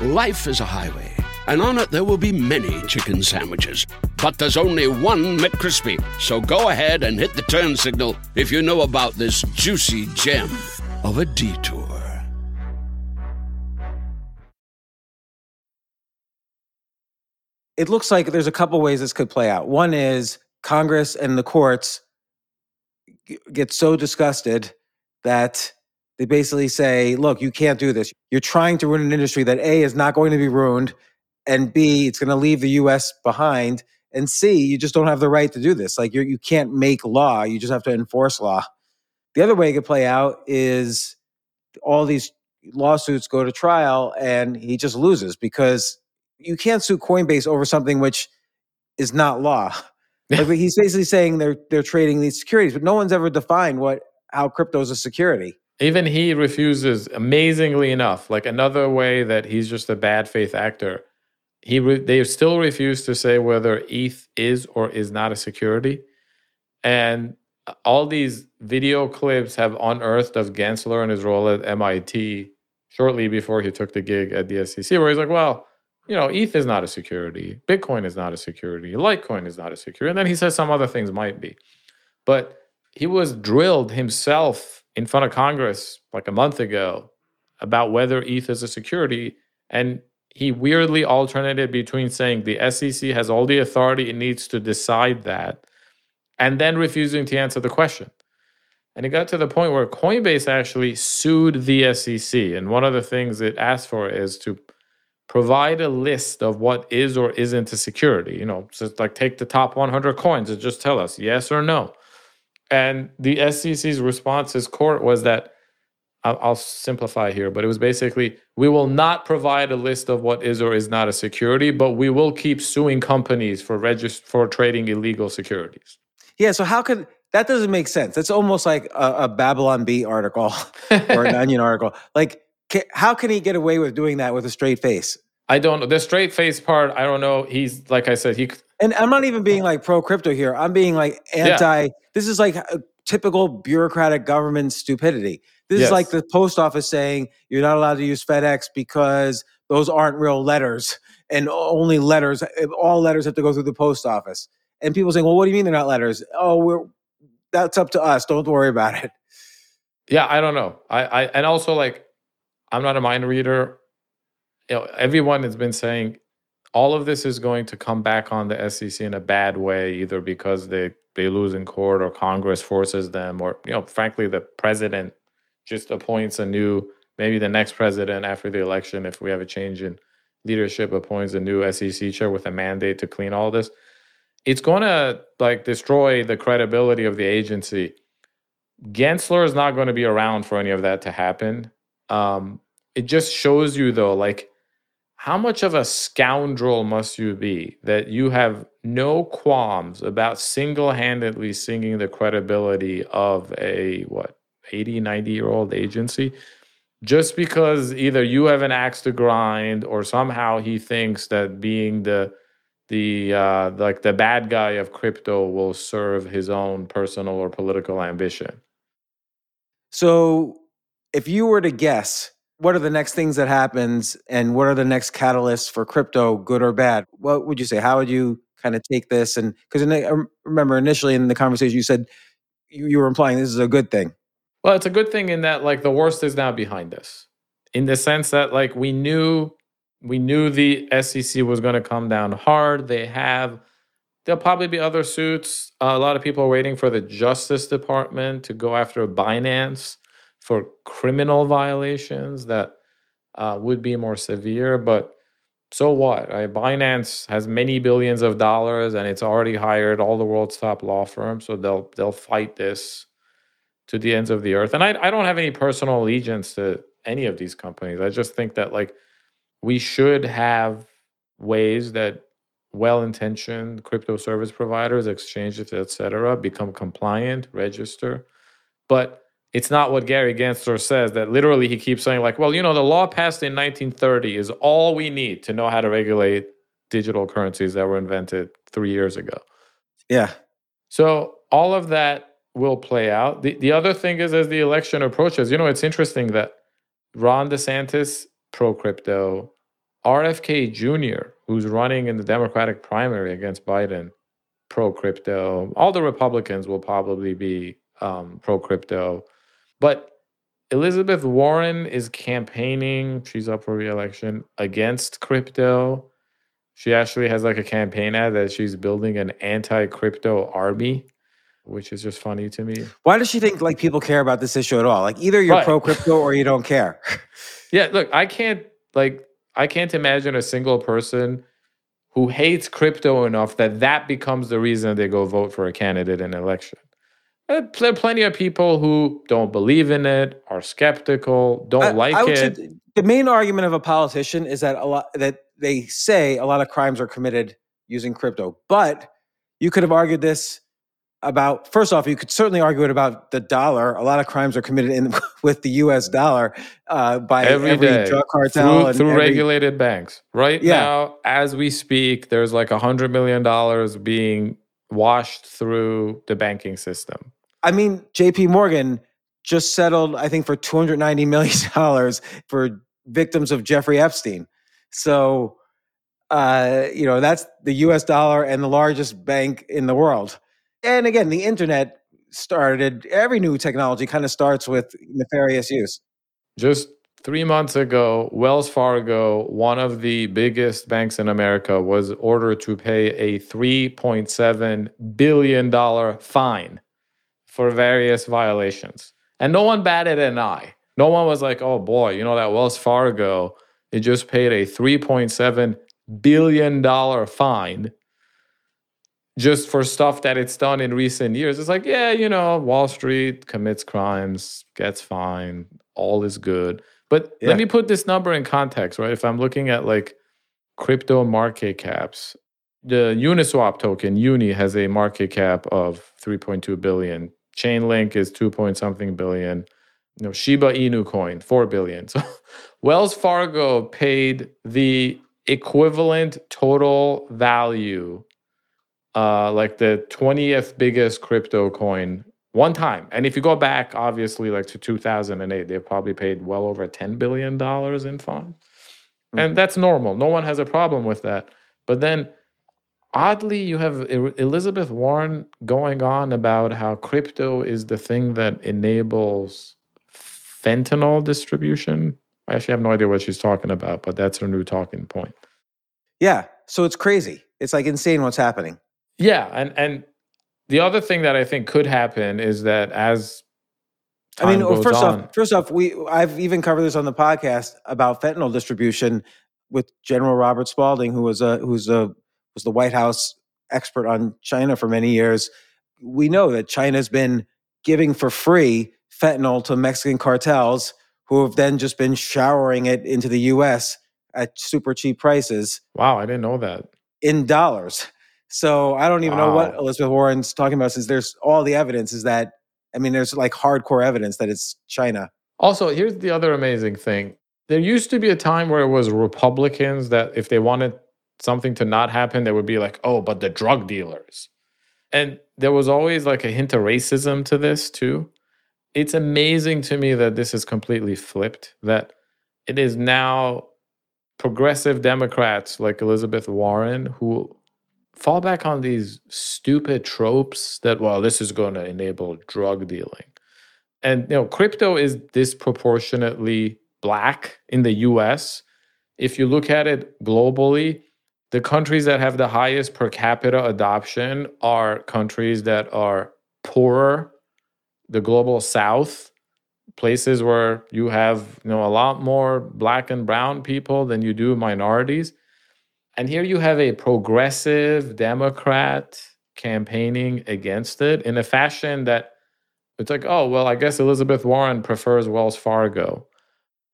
Life is a highway, and on it there will be many chicken sandwiches. But there's only one McCrispy. So go ahead and hit the turn signal if you know about this juicy gem of a detour. It looks like there's a couple ways this could play out. One is Congress and the courts get so disgusted that they basically say, look, you can't do this. You're trying to ruin an industry that A is not going to be ruined, and B, it's going to leave the US behind, and C, you just don't have the right to do this. Like you you can't make law, you just have to enforce law. The other way it could play out is all these lawsuits go to trial and he just loses because you can't sue Coinbase over something which is not law. Like he's basically saying they're they're trading these securities, but no one's ever defined what how crypto is a security. Even he refuses, amazingly enough, like another way that he's just a bad faith actor. He re- they still refuse to say whether ETH is or is not a security, and all these video clips have unearthed of Gensler and his role at MIT shortly before he took the gig at the SEC, where he's like, "Well, you know, ETH is not a security, Bitcoin is not a security, Litecoin is not a security," and then he says some other things might be, but he was drilled himself in front of Congress like a month ago about whether ETH is a security. And he weirdly alternated between saying the SEC has all the authority it needs to decide that and then refusing to answer the question. And it got to the point where Coinbase actually sued the SEC. And one of the things it asked for is to provide a list of what is or isn't a security. You know, so like take the top 100 coins and just tell us yes or no. And the SEC's response as court was that I'll, I'll, simplify here, but it was basically we will not provide a list of what is or is not a security, but we will keep suing companies for regist- for trading illegal securities. Yeah, so how could that doesn't make sense? It's almost like a, a Babylon Bee article or an Onion article. Like, how can he get away with doing that with a straight face? I don't know. The straight face part, I don't know. He's like I said, he and I'm not even being like pro crypto here. I'm being like anti. Yeah. This is like typical bureaucratic government stupidity. This yes. is like the post office saying you're not allowed to use FedEx because those aren't real letters and only letters, eh, all letters have to go through the post office. And people saying, well, what do you mean they're not letters? Oh, we're, that's up to us. Don't worry about it. Yeah, I don't know. I, I and also like I'm not a mind reader. You know, everyone has been saying all of this is going to come back on the SEC in a bad way, either because they they lose in court or Congress forces them, or you know, frankly, the president just appoints a new, maybe the next president after the election, if we have a change in leadership, appoints a new SEC chair with a mandate to clean all this. It's going to like destroy the credibility of the agency. Gensler is not going to be around for any of that to happen. Um, it just shows you though, like how much of a scoundrel must you be that you have no qualms about single-handedly sinking the credibility of a what 80 90 year old agency? Just because either you have an axe to grind or somehow he thinks that being the the uh, like the bad guy of crypto will serve his own personal or political ambition. So if you were to guess what are the next things that happens and what are the next catalysts for crypto good or bad? What would you say? How would you kind of take this? And because I remember initially in the conversation you said you, you were implying this is a good thing. Well it's a good thing in that like the worst is now behind us. In the sense that like we knew we knew the sec was going to come down hard. They have there'll probably be other suits. Uh, a lot of people are waiting for the justice department to go after binance for criminal violations that uh, would be more severe. But so what? Right? Binance has many billions of dollars, and it's already hired all the world's top law firms, so they'll they'll fight this to the ends of the earth. And I I don't have any personal allegiance to any of these companies. I just think that like we should have ways that well-intentioned crypto service providers, exchanges, etc., become compliant, register, but it's not what Gary Gensler says that literally he keeps saying like, well, you know, the law passed in 1930 is all we need to know how to regulate digital currencies that were invented 3 years ago. Yeah. So all of that will play out. The the other thing is as the election approaches, you know, it's interesting that Ron DeSantis pro crypto, RFK Jr., who's running in the Democratic primary against Biden, pro crypto. All the Republicans will probably be um, pro crypto. But Elizabeth Warren is campaigning, she's up for reelection against crypto. She actually has like a campaign ad that she's building an anti crypto army, which is just funny to me. Why does she think like people care about this issue at all? Like either you're Right. pro crypto or you don't care. Yeah, look, I can't like I can't imagine a single person who hates crypto enough that that becomes the reason they go vote for a candidate in an election. Uh, There are plenty of people who don't believe in it, are skeptical, don't I- like I would say it. the main argument of a politician is that a lot that they say a lot of crimes are committed using crypto. But you could have argued this about first off, you could certainly argue it about the dollar. A lot of crimes are committed in with the U.S. dollar uh, by Every every, day, drug cartel through, and through every- regulated banks. Right Yeah. now, as we speak, there's like a hundred million dollars being washed through the banking system. I mean, J.P. Morgan just settled, I think, for two hundred ninety million dollars for victims of Jeffrey Epstein. So, uh, you know, that's the U.S. dollar and the largest bank in the world. And again, the internet started. Every new technology kind of starts with nefarious use. Just three months ago, Wells Fargo, one of the biggest banks in America, was ordered to pay a $3.7 billion fine for various violations. And no one batted an eye. No one was like, oh boy, you know, that Wells Fargo, it just paid a $3.7 billion fine just for stuff that it's done in recent years. It's like, yeah, you know, Wall Street commits crimes, gets fined, all is good. But Yeah. let me put this number in context, right? If I'm looking at like crypto market caps, the Uniswap token, Uni, has a market cap of 3.2 billion. Chainlink is 2 point something billion. You know, Shiba Inu coin, 4 billion. So Wells Fargo paid the equivalent total value uh, like the 20th biggest crypto coin one time. And if you go back, obviously, like to 2008, they probably paid well over $10 billion in fines. And that's normal. No one has a problem with that. But then, oddly, you have Elizabeth Warren going on about how crypto is the thing that enables fentanyl distribution. I actually have no idea what she's talking about, but that's her new talking point. Yeah. So it's crazy. It's like insane what's happening. Yeah, and and the other thing that I think could happen is that as I mean, time well, goes first on, off, first off, we I've even covered this on the podcast about fentanyl distribution with General Robert Spalding, who was a who's a was the White House expert on China for many years. We know that China's been giving for free fentanyl to Mexican cartels, who have then just been showering it into the U.S. at super cheap prices wow, I didn't know that. in dollars. So I don't even know what Elizabeth Warren's talking about, since there's all the evidence is that I mean, there's like hardcore evidence that it's China. Also, here's the other amazing thing. There used to be a time where it was Republicans that if they wanted something to not happen, they would be like, "Oh, but the drug dealers." And there was always like a hint of racism to this too. It's amazing to me that this is completely flipped that it is now progressive Democrats like Elizabeth Warren who fall back on these stupid tropes that well this is going to enable drug dealing and you know crypto is disproportionately black in the US if you look at it globally the countries that have the highest per capita adoption are countries that are poorer the global south places where you have you know a lot more black and brown people than you do minorities. And here you have a progressive democrat campaigning against it in a fashion that it's like oh well i guess elizabeth warren prefers wells fargo.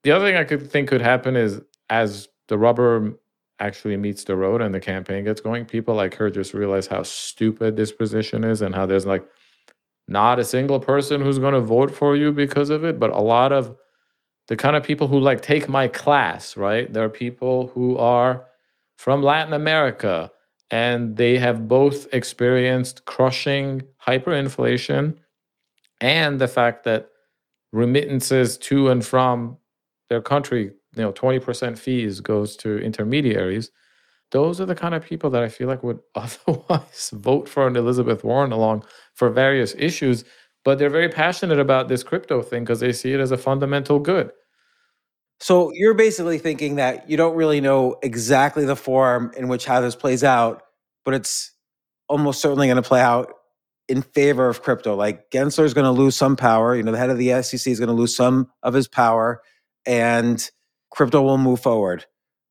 The other thing i could think could happen is as the rubber actually meets the road and the campaign gets going people like her just realize how stupid this position is and how there's like not a single person who's going to vote for you because of it, but a lot of the kind of people who like take my class, right? There are people who are from Latin America and they have both experienced crushing hyperinflation and the fact that remittances to and from their country you know 20% fees goes to intermediaries those are the kind of people that i feel like would otherwise vote for an elizabeth warren along for various issues but they're very passionate about this crypto thing because they see it as a fundamental good so you're basically thinking that you don't really know exactly the form in which how this plays out but it's almost certainly going to play out in favor of crypto. Like Gensler is going to lose some power. You know, the head of the SEC is going to lose some of his power, and crypto will move forward.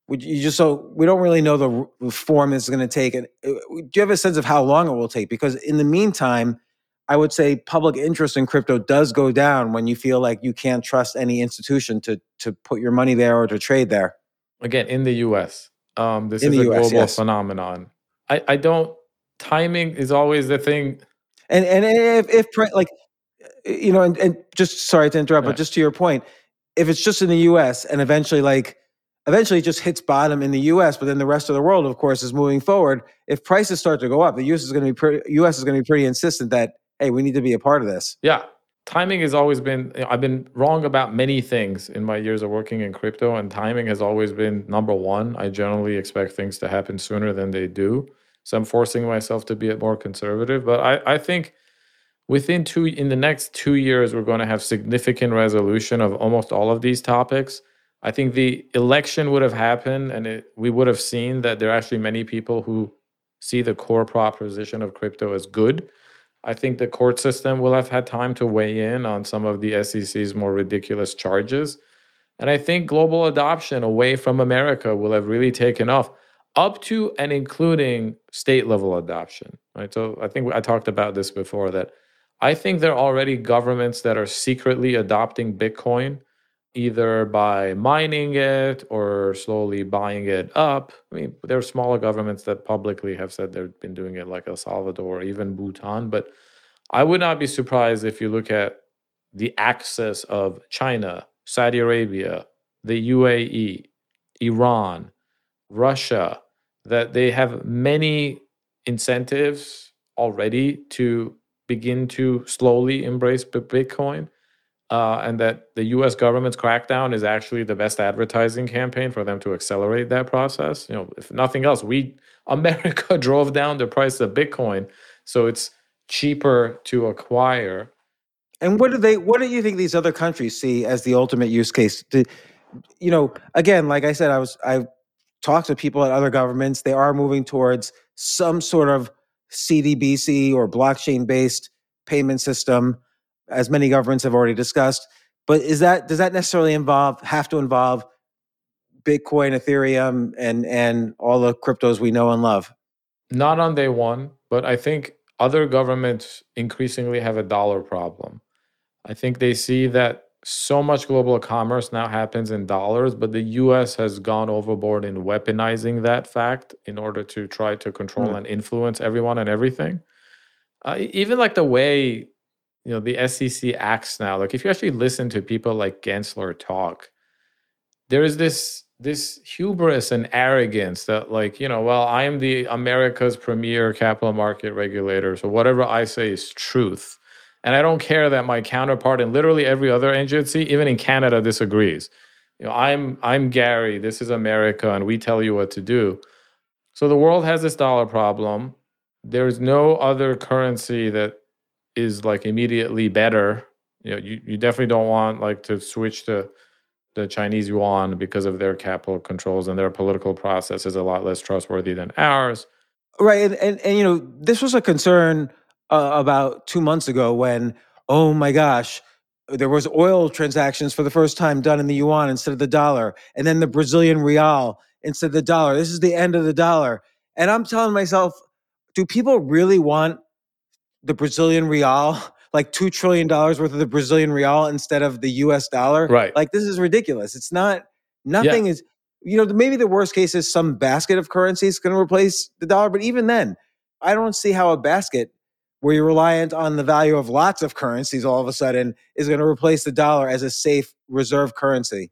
You just so we don't really know the form this is going to take. And uh, do you have a sense of how long it will take? Because in the meantime, I would say public interest in crypto does go down when you feel like you can't trust any institution to to put your money there or to trade there. Again, in the U.S., um, this in is a US, global yes. phenomenon. I, I don't. Timing is always the thing and and if, if like you know, and, and just sorry to interrupt, but just to your point, if it's just in the U.S. and eventually like eventually it just hits bottom in the U.S., but then the rest of the world, of course, is moving forward. If prices start to go up, the U.S. is going to be pretty, U.S. is going to be pretty insistent that hey, we need to be a part of this. Yeah, timing has always been. You know, I've been wrong about many things in my years of working in crypto, and timing has always been number one. I generally expect things to happen sooner than they do. So I'm forcing myself to be more conservative. But I, I think within two in the next two years, we're going to have significant resolution of almost all of these topics. I think the election would have happened, and it, we would have seen that there are actually many people who see the core proposition of crypto as good. I think the court system will have had time to weigh in on some of the SEC's more ridiculous charges. And I think global adoption away from America will have really taken off up to and including state level adoption. Right. So I think I talked about this before that I think there are already governments that are secretly adopting Bitcoin either by mining it or slowly buying it up. I mean, there are smaller governments that publicly have said they've been doing it, like El Salvador, or even Bhutan. But I would not be surprised if you look at the access of China, Saudi Arabia, the UAE, Iran, Russia, that they have many incentives already to begin to slowly embrace Bitcoin. Uh, and that the U.S. government's crackdown is actually the best advertising campaign for them to accelerate that process. You know, if nothing else, we America drove down the price of Bitcoin, so it's cheaper to acquire. And what do they? What do you think these other countries see as the ultimate use case? To, you know, again, like I said, I was I talked to people at other governments. They are moving towards some sort of CBDC or blockchain based payment system, as many governments have already discussed. But is that does that necessarily involve have to involve Bitcoin, Ethereum, and and all the cryptos we know and love? Not on day one, but I think other governments increasingly have a dollar problem. I think they see that so much global commerce now happens in dollars, but the US has gone overboard in weaponizing that fact in order to try to control mm. and influence everyone and everything. Uh, even like the way you know the SEC acts now, like if you actually listen to people like Gensler talk, there is this this hubris and arrogance that like you know well i am the america's premier capital market regulator so whatever i say is truth and I don't care that my counterpart in literally every other agency, even in Canada, disagrees. You know, I'm I'm Gary, this is America, and we tell you what to do. So the world has this dollar problem. There's no other currency that is like immediately better. You know, you, you definitely don't want like to switch to the Chinese yuan because of their capital controls and their political process is a lot less trustworthy than ours. Right. And, and, and you know, this was a concern uh, about two months ago when, oh my gosh, there was oil transactions for the first time done in the yuan instead of the dollar, and then the Brazilian real instead of the dollar. This is the end of the dollar. And I'm telling myself, do people really want the Brazilian real, like $2 trillion worth of the Brazilian real instead of the US dollar? Right. Like, this is ridiculous. It's not, nothing yeah. is, you know, maybe the worst case is some basket of currencies going to replace the dollar. But even then, I don't see how a basket where you're reliant on the value of lots of currencies all of a sudden is going to replace the dollar as a safe reserve currency.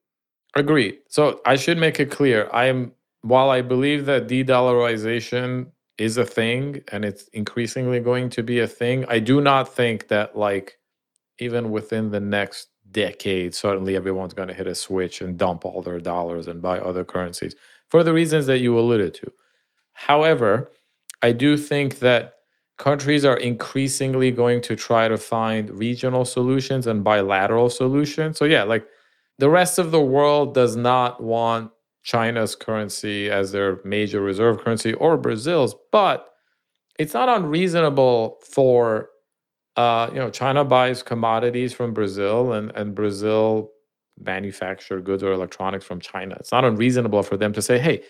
Agree. So I should make it clear. I am while I believe that de-dollarization is a thing and it's increasingly going to be a thing, I do not think that like even within the next decade, suddenly everyone's going to hit a switch and dump all their dollars and buy other currencies for the reasons that you alluded to. However, I do think that countries are increasingly going to try to find regional solutions and bilateral solutions. So, yeah, like the rest of the world does not want China's currency as their major reserve currency or Brazil's, but it's not unreasonable for uh, you know China buys commodities from Brazil and and Brazil manufacture goods or electronics from China. It's not unreasonable for them to say, hey,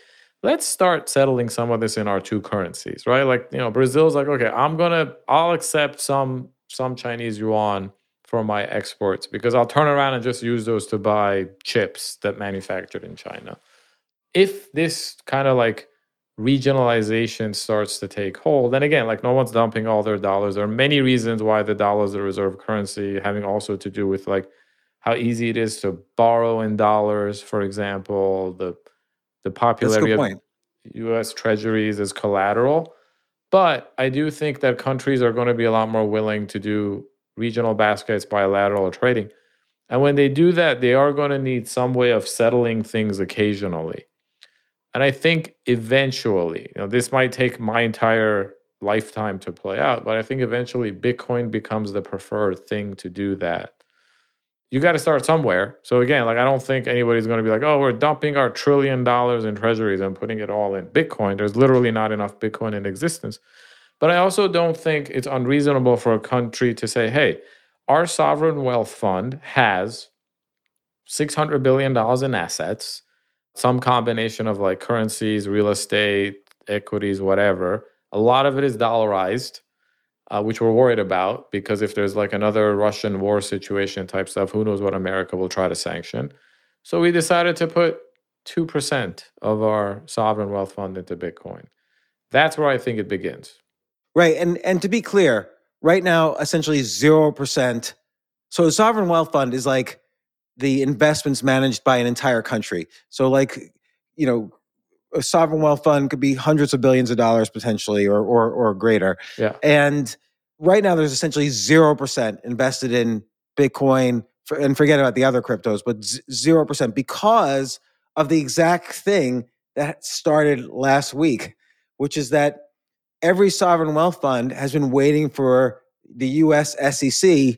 let's start settling some of this in our two currencies, right? Like, you know, Brazil's like, okay, I'm gonna, I'll accept some some Chinese yuan for my exports because I'll turn around and just use those to buy chips that manufactured in China. If this kind of like regionalization starts to take hold, then again, like no one's dumping all their dollars. There are many reasons why the dollar is a reserve currency, having also to do with like how easy it is to borrow in dollars, for example, the the popularity of U.S. Treasuries as collateral. But I do think that countries are going to be a lot more willing to do regional baskets, bilateral trading. And when they do that, they are going to need some way of settling things occasionally. And I think eventually, you know, this might take my entire lifetime to play out, but I think eventually Bitcoin becomes the preferred thing to do that you got to start somewhere. So again, like I don't think anybody's going to be like, "Oh, we're dumping our trillion dollars in treasuries and putting it all in Bitcoin." There's literally not enough Bitcoin in existence. But I also don't think it's unreasonable for a country to say, "Hey, our sovereign wealth fund has 600 billion dollars in assets, some combination of like currencies, real estate, equities, whatever. A lot of it is dollarized." Uh, which we're worried about because if there's like another Russian war situation type stuff, who knows what America will try to sanction. So we decided to put 2% of our sovereign wealth fund into Bitcoin. That's where I think it begins. Right. And and to be clear, right now essentially 0%. So a sovereign wealth fund is like the investments managed by an entire country. So like, you know, a sovereign wealth fund could be hundreds of billions of dollars potentially or or, or greater. Yeah. And right now there's essentially 0% invested in Bitcoin for, and forget about the other cryptos, but 0% because of the exact thing that started last week, which is that every sovereign wealth fund has been waiting for the US SEC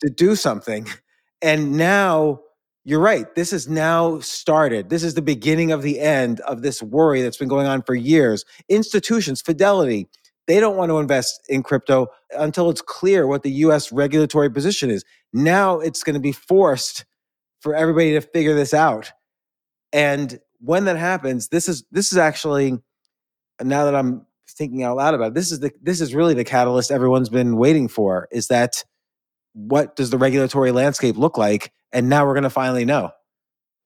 to do something. And now you're right. This has now started. This is the beginning of the end of this worry that's been going on for years. Institutions, Fidelity, they don't want to invest in crypto until it's clear what the US regulatory position is. Now it's going to be forced for everybody to figure this out. And when that happens, this is this is actually now that I'm thinking out loud about it, this is the this is really the catalyst everyone's been waiting for is that what does the regulatory landscape look like and now we're going to finally know.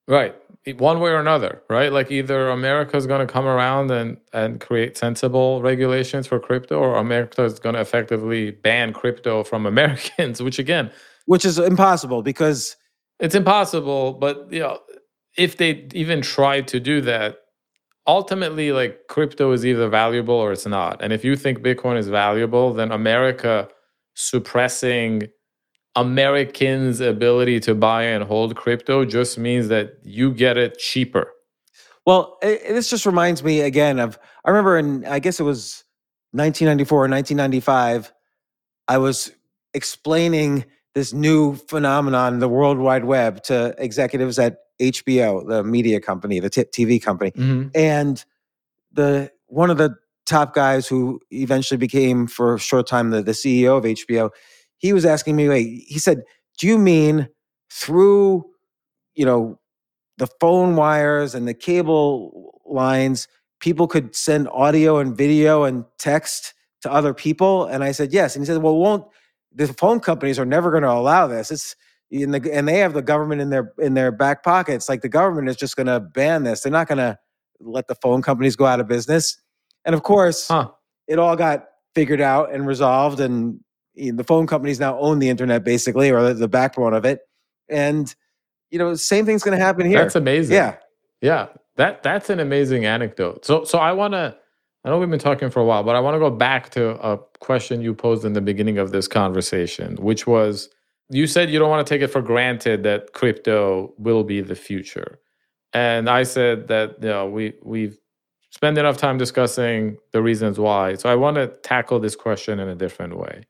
Right. One way or another, right? Like either America is going to come around and, and create sensible regulations for crypto, or America is going to effectively ban crypto from Americans, which again, which is impossible because it's impossible. But you know, if they even try to do that, ultimately, like crypto is either valuable or it's not. And if you think Bitcoin is valuable, then America suppressing Americans' ability to buy and hold crypto just means that you get it cheaper. Well, it, this just reminds me again of I remember in I guess it was 1994 or 1995. I was explaining this new phenomenon, the World Wide Web, to executives at HBO, the media company, the TV company, mm-hmm. and the one of the top guys who eventually became for a short time the, the CEO of HBO he was asking me, wait, he said, do you mean through, you know, the phone wires and the cable lines, people could send audio and video and text to other people? And I said, yes. And he said, well, won't the phone companies are never going to allow this. It's in the, and they have the government in their in their back pockets. Like the government is just going to ban this. They're not going to let the phone companies go out of business. And of course, huh. it all got figured out and resolved, and Eh, the phone companies now own the internet basically, or the, the backbone of it. And you know, same thing's going to happen here. That's amazing. Yeah, yeah. That that's an amazing anecdote. So so I want to. I know we've been talking for a while, but I want to go back to a question you posed in the beginning of this conversation, which was you said you don't want to take it for granted that crypto will be the future. And I said that you know we we've spent enough time discussing the reasons why. So I want to tackle this question in a different way.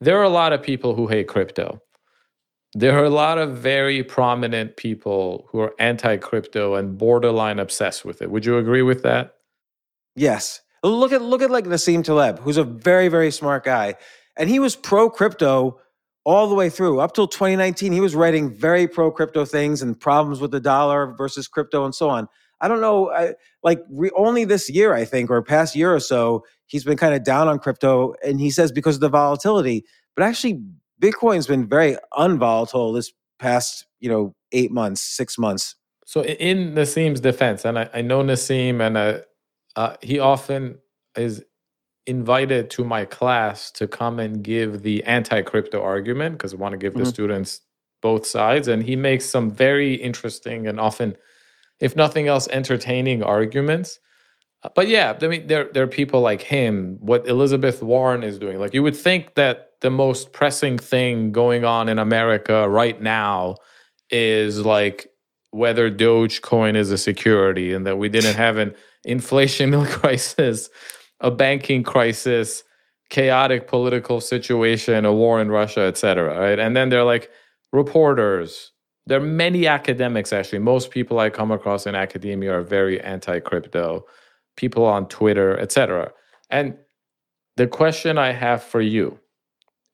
There are a lot of people who hate crypto. There are a lot of very prominent people who are anti-crypto and borderline obsessed with it. Would you agree with that? Yes. Look at look at like Nassim Taleb, who's a very very smart guy, and he was pro crypto all the way through up till 2019. He was writing very pro crypto things and problems with the dollar versus crypto and so on. I don't know, I, like re, only this year I think, or past year or so, he's been kind of down on crypto, and he says because of the volatility. But actually, Bitcoin's been very unvolatile this past you know eight months, six months. So in Nassim's defense, and I, I know Nassim, and uh, uh, he often is invited to my class to come and give the anti-crypto argument because I want to give mm-hmm. the students both sides, and he makes some very interesting and often, if nothing else, entertaining arguments. But yeah, I mean, there there are people like him. What Elizabeth Warren is doing, like you would think that the most pressing thing going on in America right now is like whether Dogecoin is a security and that we didn't have an inflation crisis, a banking crisis, chaotic political situation, a war in Russia, etc. Right? And then they're like reporters. There are many academics actually. Most people I come across in academia are very anti-crypto. People on Twitter, etc. And the question I have for you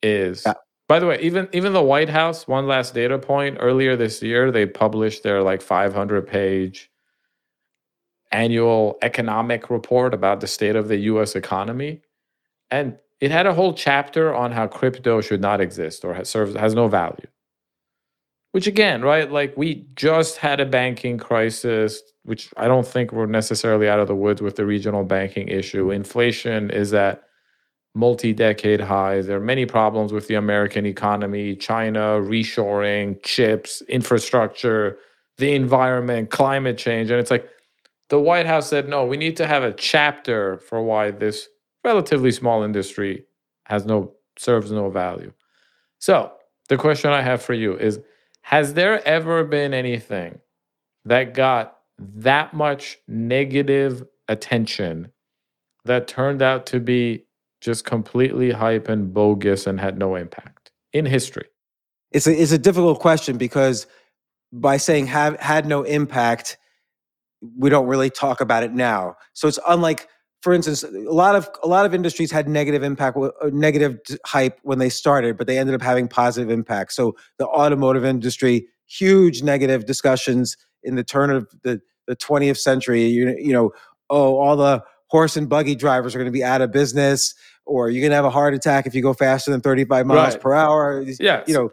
is yeah. by the way, even even the White House, one last data point, earlier this year, they published their like 500 page annual economic report about the state of the US economy. And it had a whole chapter on how crypto should not exist or has, serves, has no value. Which again, right? Like we just had a banking crisis, which I don't think we're necessarily out of the woods with the regional banking issue. Mm-hmm. Inflation is at multi decade highs. There are many problems with the American economy, China, reshoring, chips, infrastructure, the environment, climate change. And it's like, the White House said, no, we need to have a chapter for why this relatively small industry has no serves no value. So the question I have for you is has there ever been anything that got that much negative attention that turned out to be just completely hype and bogus and had no impact in history? It's a, it's a difficult question because by saying have had no impact, we don't really talk about it now. So it's unlike, for instance, a lot of a lot of industries had negative impact, uh, negative hype when they started, but they ended up having positive impact. So the automotive industry, huge negative discussions in the turn of the the 20th century. You, you know, oh, all the horse and buggy drivers are going to be out of business, or you're going to have a heart attack if you go faster than 35 miles right. per hour. Yeah, you know,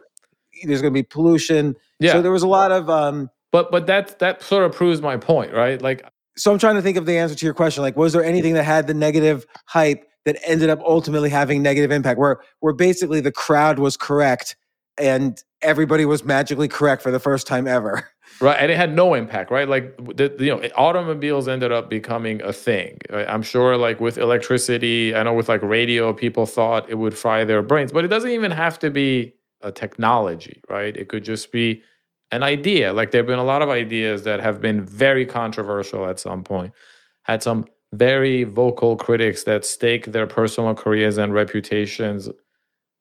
there's going to be pollution. Yeah. So there was a lot of um, but but that that sort of proves my point, right? Like so I'm trying to think of the answer to your question. Like, was there anything that had the negative hype that ended up ultimately having negative impact? Where where basically the crowd was correct and everybody was magically correct for the first time ever. Right, and it had no impact, right? Like the, you know, automobiles ended up becoming a thing. I'm sure, like with electricity, I know with like radio, people thought it would fry their brains, but it doesn't even have to be a technology, right? It could just be an idea. Like there have been a lot of ideas that have been very controversial at some point. Had some very vocal critics that stake their personal careers and reputations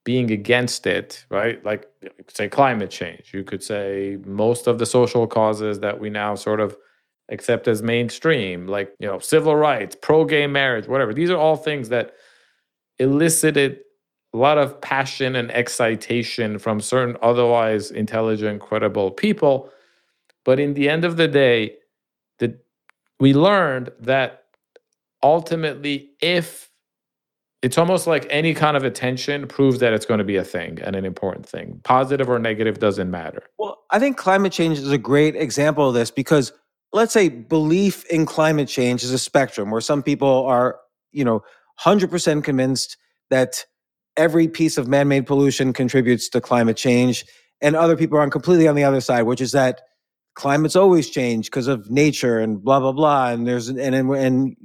being against it, right? Like say climate change. You could say most of the social causes that we now sort of accept as mainstream, like, you know, civil rights, pro-gay marriage, whatever. These are all things that elicited a lot of passion and excitation from certain otherwise intelligent, credible people. But in the end of the day, the, we learned that ultimately, if it's almost like any kind of attention proves that it's going to be a thing and an important thing, positive or negative doesn't matter. Well, I think climate change is a great example of this because let's say belief in climate change is a spectrum where some people are, you know, 100% convinced that every piece of man-made pollution contributes to climate change and other people are on completely on the other side which is that climate's always change because of nature and blah blah blah and there's and and, and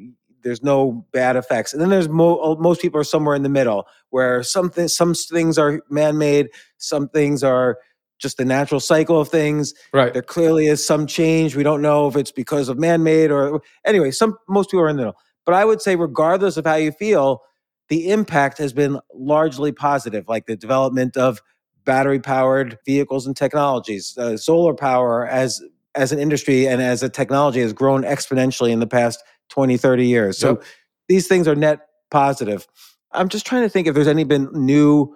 there's no bad effects. And then there's mo- oh, most people are somewhere in the middle, where some th- some things are man-made, some things are just the natural cycle of things. Right. There clearly is some change. We don't know if it's because of man-made or anyway. Some most people are in the middle. But I would say, regardless of how you feel, the impact has been largely positive, like the development of battery-powered vehicles and technologies, uh, solar power as as an industry and as a technology has grown exponentially in the past 20, 30 years. So Yep. these things are net positive. I'm just trying to think if there's any been new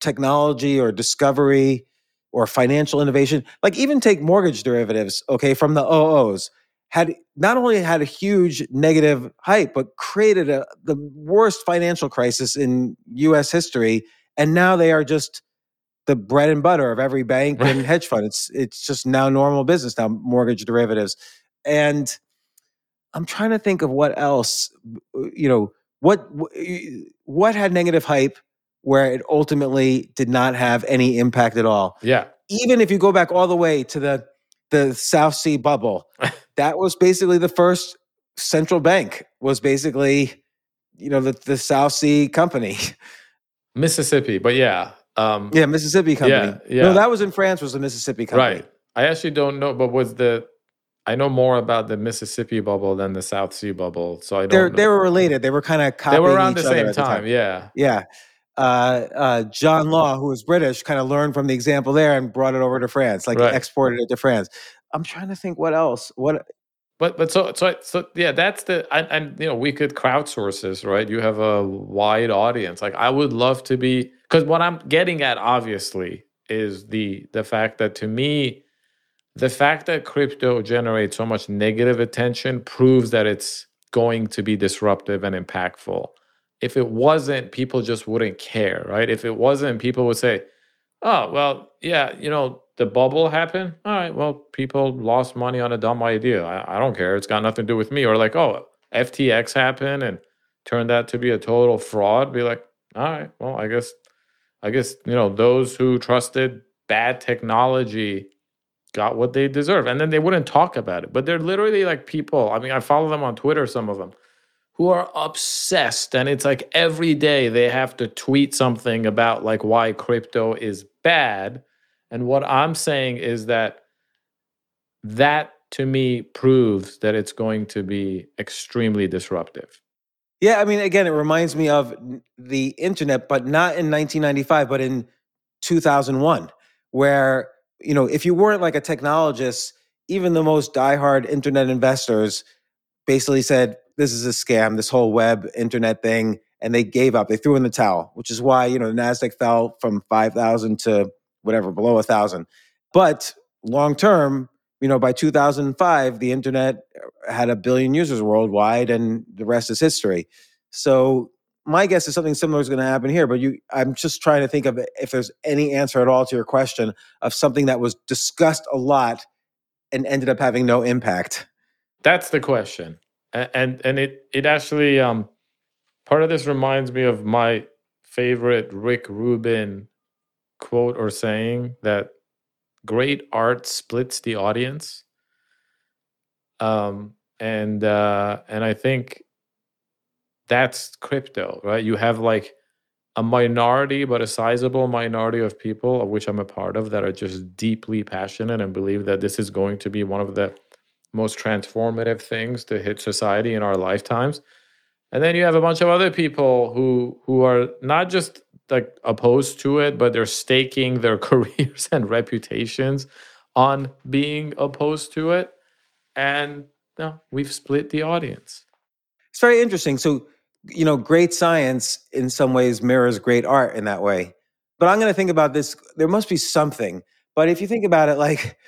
technology or discovery or financial innovation. Like even take mortgage derivatives, okay, from the OOs had not only had a huge negative hype, but created a, the worst financial crisis in US history. And now they are just the bread and butter of every bank and hedge fund. It's it's just now normal business now, mortgage derivatives. And I'm trying to think of what else, uh, you know, what what had negative hype where it ultimately did not have any impact at all. Yeah. Even if you go back all the way to the the South Sea bubble, that was basically the first central bank was basically, you know, the, the South Sea company. Mississippi, but yeah. Um, Yeah, Mississippi company. yeah. No, that was in France. Was the Mississippi company? Right. I actually don't know, but was the I know more about the Mississippi bubble than the South Sea bubble, so I don't. They're know. they were related. They were kind of They were around the same time. Yeah. Yeah. Uh, uh, John Law, who was British, kind of learned from the example there and brought it over to France, like Right. exported it to France. I'm trying to think what else. What? But but so so so yeah, that's the and, and you know we could crowdsource this, right? You have a wide audience. Like I would love to be because what I'm getting at obviously is the the fact that to me, the fact that crypto generates so much negative attention proves that it's going to be disruptive and impactful. If it wasn't, people just wouldn't care, right? If it wasn't, people would say, Oh, well, yeah, you know, the bubble happened. All right, well, people lost money on a dumb idea. I, I don't care. It's got nothing to do with me. Or like, oh, FTX happened and turned out to be a total fraud. Be like, all right, well, I guess, I guess, you know, those who trusted bad technology got what they deserve. And then they wouldn't talk about it. But they're literally like people. I mean, I follow them on Twitter, some of them who are obsessed and it's like every day they have to tweet something about like why crypto is bad and what i'm saying is that that to me proves that it's going to be extremely disruptive Yeah, I mean, again, it reminds me of the internet, but not in 1995, but in 2001, where you know, if you weren't like a technologist, even the most diehard internet investors basically said, "This is a scam. This whole web internet thing," and they gave up. They threw in the towel, which is why you know the Nasdaq fell from 5,000 to whatever below a thousand. But long term, you know, by 2005, the internet had a billion users worldwide, and the rest is history. So my guess is something similar is going to happen here. But you, I'm just trying to think of if there's any answer at all to your question of something that was discussed a lot and ended up having no impact. that's the question and and it it actually um part of this reminds me of my favorite rick rubin quote or saying that great art splits the audience. Um and uh and i think that's crypto right? You have like a minority but a sizable minority of people of which i'm a part of that are just deeply passionate and believe that this is going to be one of the most transformative things to hit society in our lifetimes. And then you have a bunch of other people who who are not just like opposed to it but they're staking their careers and reputations on being opposed to it and no, we've split the audience It's very interesting. So, you know, great science in some ways mirrors great art in that way. But I'm going to think about this. There must be something. But if you think about it, like,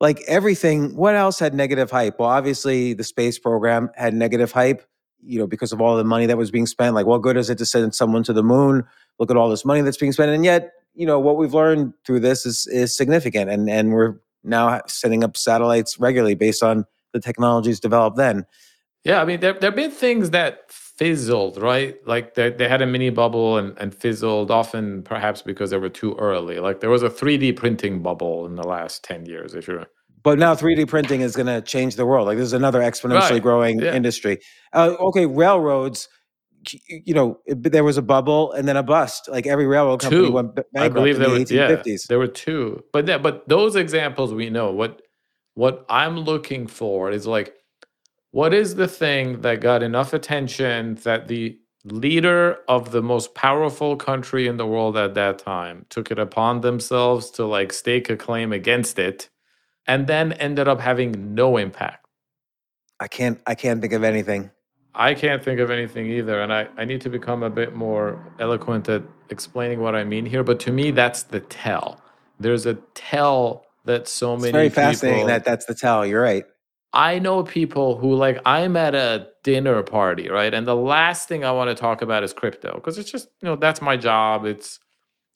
like everything, what else had negative hype? Well, obviously, the space program had negative hype. You know, because of all the money that was being spent. Like, what good is it to send someone to the moon? Look at all this money that's being spent, and yet, you know, what we've learned through this is is significant, and and we're now setting up satellites regularly based on the technologies developed then. Yeah, I mean, there there have been things that fizzled, right? Like they, they had a mini bubble and, and fizzled, often perhaps because they were too early. Like there was a 3D printing bubble in the last 10 years, if you But now 3D printing is going to change the world. Like there's another exponentially Right. growing Yeah. industry. Uh, okay, railroads. You know, it- there was a bubble and then a bust. Like every railroad company Two. went b- I bankrupt believe in there the were yeah, 1850s. there were two, but yeah, but those examples we know. What what I'm looking for is like, what is the thing that got enough attention that the leader of the most powerful country in the world at that time took it upon themselves to like stake a claim against it, and then ended up having no impact. I can't. I can't think of anything. I can't think of anything either, and I, I need to become a bit more eloquent at explaining what I mean here. But to me, that's the tell. There's a tell that so It's many very fascinating people- that that's the tell. You're right. I know people who like I'm at a dinner party, right? And the last thing I want to talk about is crypto because it's just, you know, that's my job. It's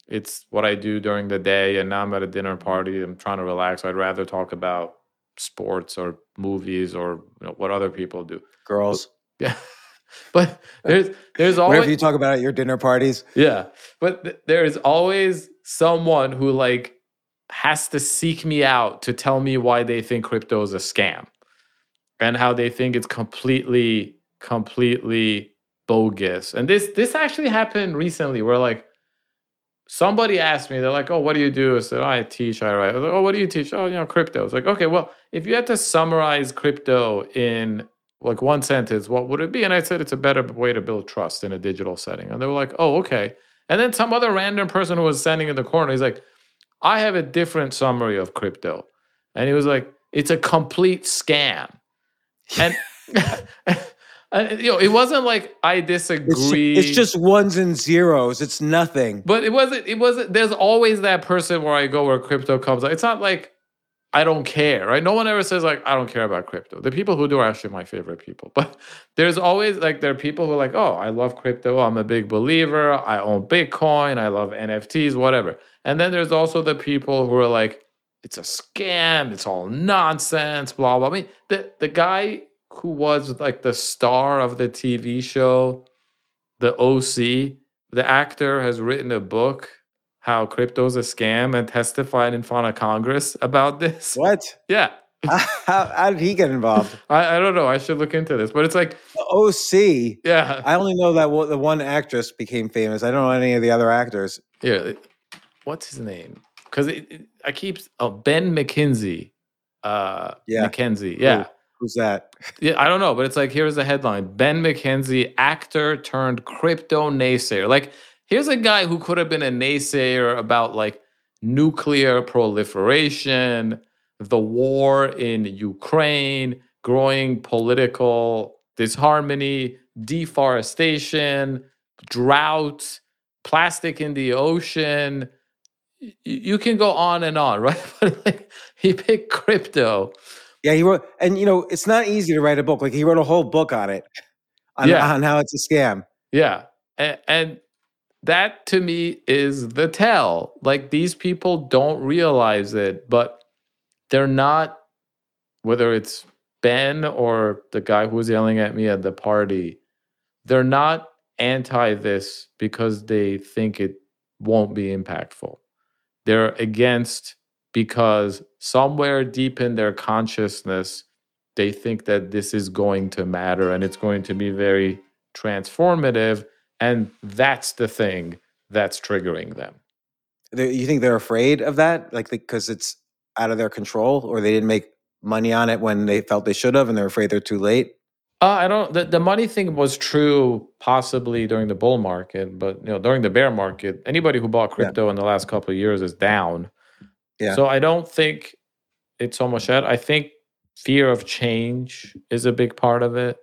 it's what I do during the day and now I'm at a dinner party. I'm trying to relax. I'd rather talk about sports or movies or you know, what other people do. Girls. Yeah. But there's there's always Whatever you talk about at your dinner parties. yeah, but th- there is always someone who like has to seek me out to tell me why they think crypto is a scam and how they think it's completely completely bogus. And this this actually happened recently where like somebody asked me they're like, "Oh, what do you do?" I said, "I teach, I write." I was like, "Oh, what do you teach?" "Oh, you know, crypto." It's like, "Okay, well, if you had to summarize crypto in like one sentence, what would it be? And I said it's a better way to build trust in a digital setting. And they were like, oh, okay. And then some other random person who was standing in the corner, he's like, I have a different summary of crypto. And he was like, it's a complete scam. And, and, you know, it wasn't like I It's, disagree. it's just ones and zeros. It's nothing. But it wasn't, it wasn't, there's always that person where I go where crypto comes. It's not like I don't care, right? No one ever says like I don't care about crypto. The people who do are actually my favorite people. But there's always like there are people who are like, oh, I love crypto. I'm a big believer. I own Bitcoin. I love NFTs, whatever. And then there's also the people who are like, it's a scam. It's all nonsense. Blah blah. I mean, the the guy who was like the star of the TV show, the OC, the actor has written a book how crypto's a scam and testified in front of Congress about this. What? Yeah. how, how did he get involved? I, I don't know. I should look into this. But it's like, The OC. yeah. I only know that one- the one actress became famous. I don't know any of the other actors. Yeah. What's his name? Because I keep, oh, Ben McKinsey. Uh, Yeah. McKenzie. Yeah. Who's that? Yeah, I don't know, but it's like here's the headline: Ben McKenzie, actor turned crypto naysayer. Like, here's a guy who could have been a naysayer about like nuclear proliferation, the war in Ukraine, growing political disharmony, deforestation, drought, plastic in the ocean. You can go on and on, right? But like, he picked crypto. Yeah, he wrote, and you know, it's not easy to write a book. Like he wrote a whole book on it, on, Yeah. on how it's a scam. Yeah. And, and that to me is the tell. Like these people don't realize it, but they're not, whether it's Ben or the guy who was yelling at me at the party, they're not anti this because they think it won't be impactful. They're against because somewhere deep in their consciousness, they think that this is going to matter and it's going to be very transformative. And that's the thing that's triggering them. You think they're afraid of that, like because it's out of their control, or they didn't make money on it when they felt they should have, and they're afraid they're too late? Uh, I don't. The, the money thing was true possibly during the bull market, but you know during the bear market, anybody who bought crypto in the last couple of years is down. Yeah. So I don't think it's so much that. I think fear of change is a big part of it.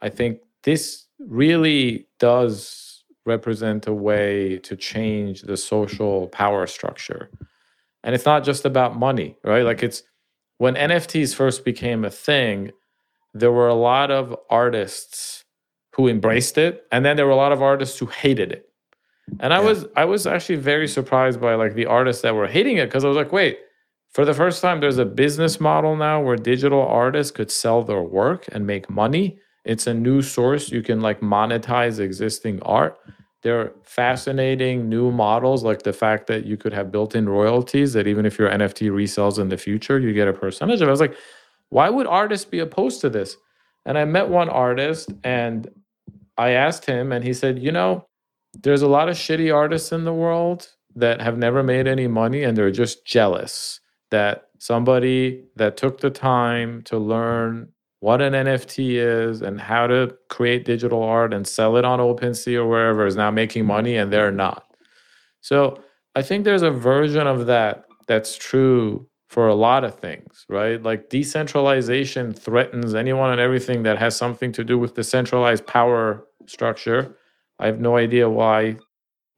I think this really does represent a way to change the social power structure. And it's not just about money, right? Like it's when NFTs first became a thing, there were a lot of artists who embraced it, and then there were a lot of artists who hated it. And I Yeah. was I was actually very surprised by like the artists that were hating it because I was like, wait, for the first time, there's a business model now where digital artists could sell their work and make money. It's a new source you can like monetize existing art. they're fascinating new models, like the fact that you could have built in royalties that even if your NFT resells in the future, you get a percentage of it. I was like, why would artists be opposed to this? And I met one artist and I asked him, and he said, you know, there's a lot of shitty artists in the world that have never made any money and they're just jealous that somebody that took the time to learn what an NFT is and how to create digital art and sell it on OpenSea or wherever is now making money and they're not. So I think there's a version of that that's true for a lot of things, right? Like decentralization threatens anyone and everything that has something to do with the centralized power structure. I have no idea why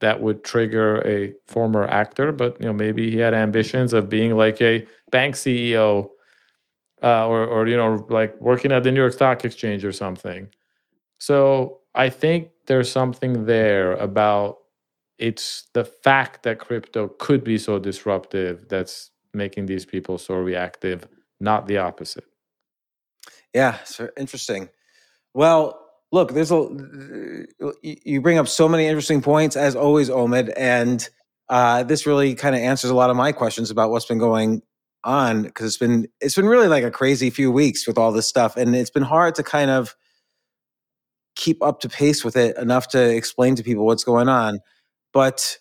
that would trigger a former actor, but you know maybe he had ambitions of being like a bank CEO uh, or or you know like working at the New York Stock Exchange or something. So I think there's something there about it's the fact that crypto could be so disruptive that's making these people so reactive, not the opposite. Yeah, so interesting. Well, look, there's a you bring up so many interesting points as always, Omid, and uh, this really kind of answers a lot of my questions about what's been going on because it's been it's been really like a crazy few weeks with all this stuff, and it's been hard to kind of keep up to pace with it enough to explain to people what's going on. But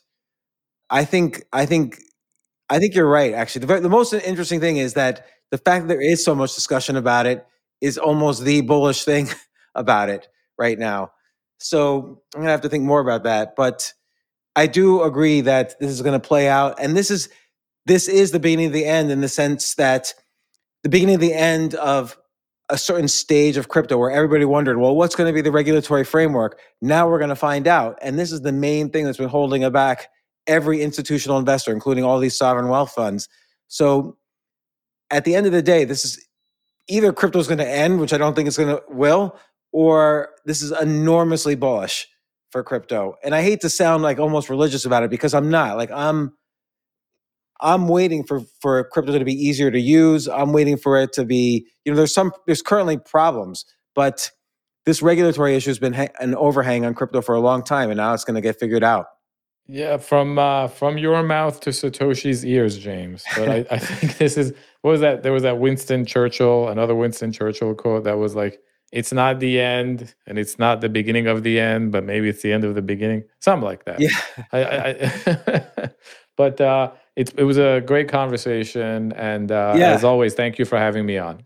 I think I think I think you're right. Actually, the, the most interesting thing is that the fact that there is so much discussion about it is almost the bullish thing about it right now. So I'm gonna have to think more about that. But I do agree that this is gonna play out, and this is this is the beginning of the end in the sense that the beginning of the end of a certain stage of crypto where everybody wondered, well, what's going to be the regulatory framework? Now we're going to find out. And this is the main thing that's been holding back every institutional investor, including all these sovereign wealth funds. So at the end of the day, this is either crypto is going to end, which I don't think it's going to will, or this is enormously bullish for crypto. And I hate to sound like almost religious about it because I'm not. Like I'm I'm waiting for for crypto to be easier to use. I'm waiting for it to be, you know, there's some there's currently problems, but this regulatory issue has been ha- an overhang on crypto for a long time and now it's going to get figured out. Yeah, from uh, from your mouth to Satoshi's ears, James. But I, I think this is what was that? There was that Winston Churchill, another Winston Churchill quote that was like, it's not the end and it's not the beginning of the end, but maybe it's the end of the beginning. Something like that. Yeah. I, I, but uh, it, it was a great conversation. And uh, yeah. as always, thank you for having me on.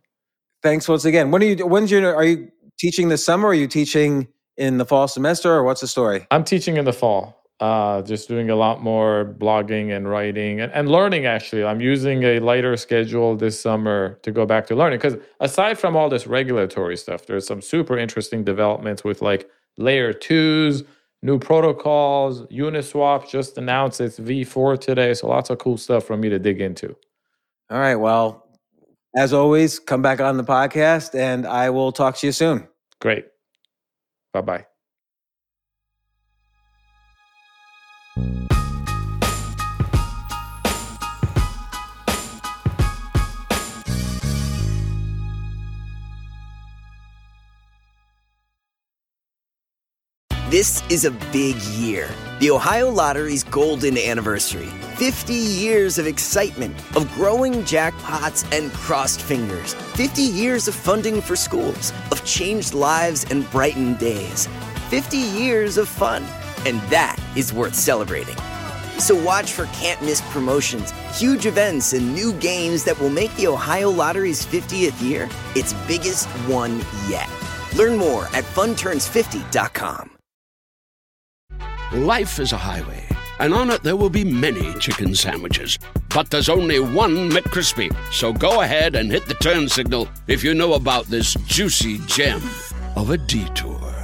Thanks once again. When are you, when's your, are you teaching this summer? Are you teaching in the fall semester or what's the story? I'm teaching in the fall uh, just doing a lot more blogging and writing and, and learning actually. I'm using a lighter schedule this summer to go back to learning because aside from all this regulatory stuff there's some super interesting developments with like layer twos new protocols uniswap just announced its v4 today so lots of cool stuff for me to dig into. All right well as always come back on the podcast and i will talk to you soon. Great. Bye bye This is a big year. The Ohio Lottery's golden anniversary. 50 years of excitement, of growing jackpots and crossed fingers. 50 years of funding for schools, of changed lives and brightened days. 50 years of fun. And that is worth celebrating. So watch for can't miss promotions, huge events, and new games that will make the Ohio Lottery's 50th year its biggest one yet. Learn more at funturns50.com. Life is a highway, and on it there will be many chicken sandwiches. But there's only one McCrispy. So go ahead and hit the turn signal if you know about this juicy gem of a detour.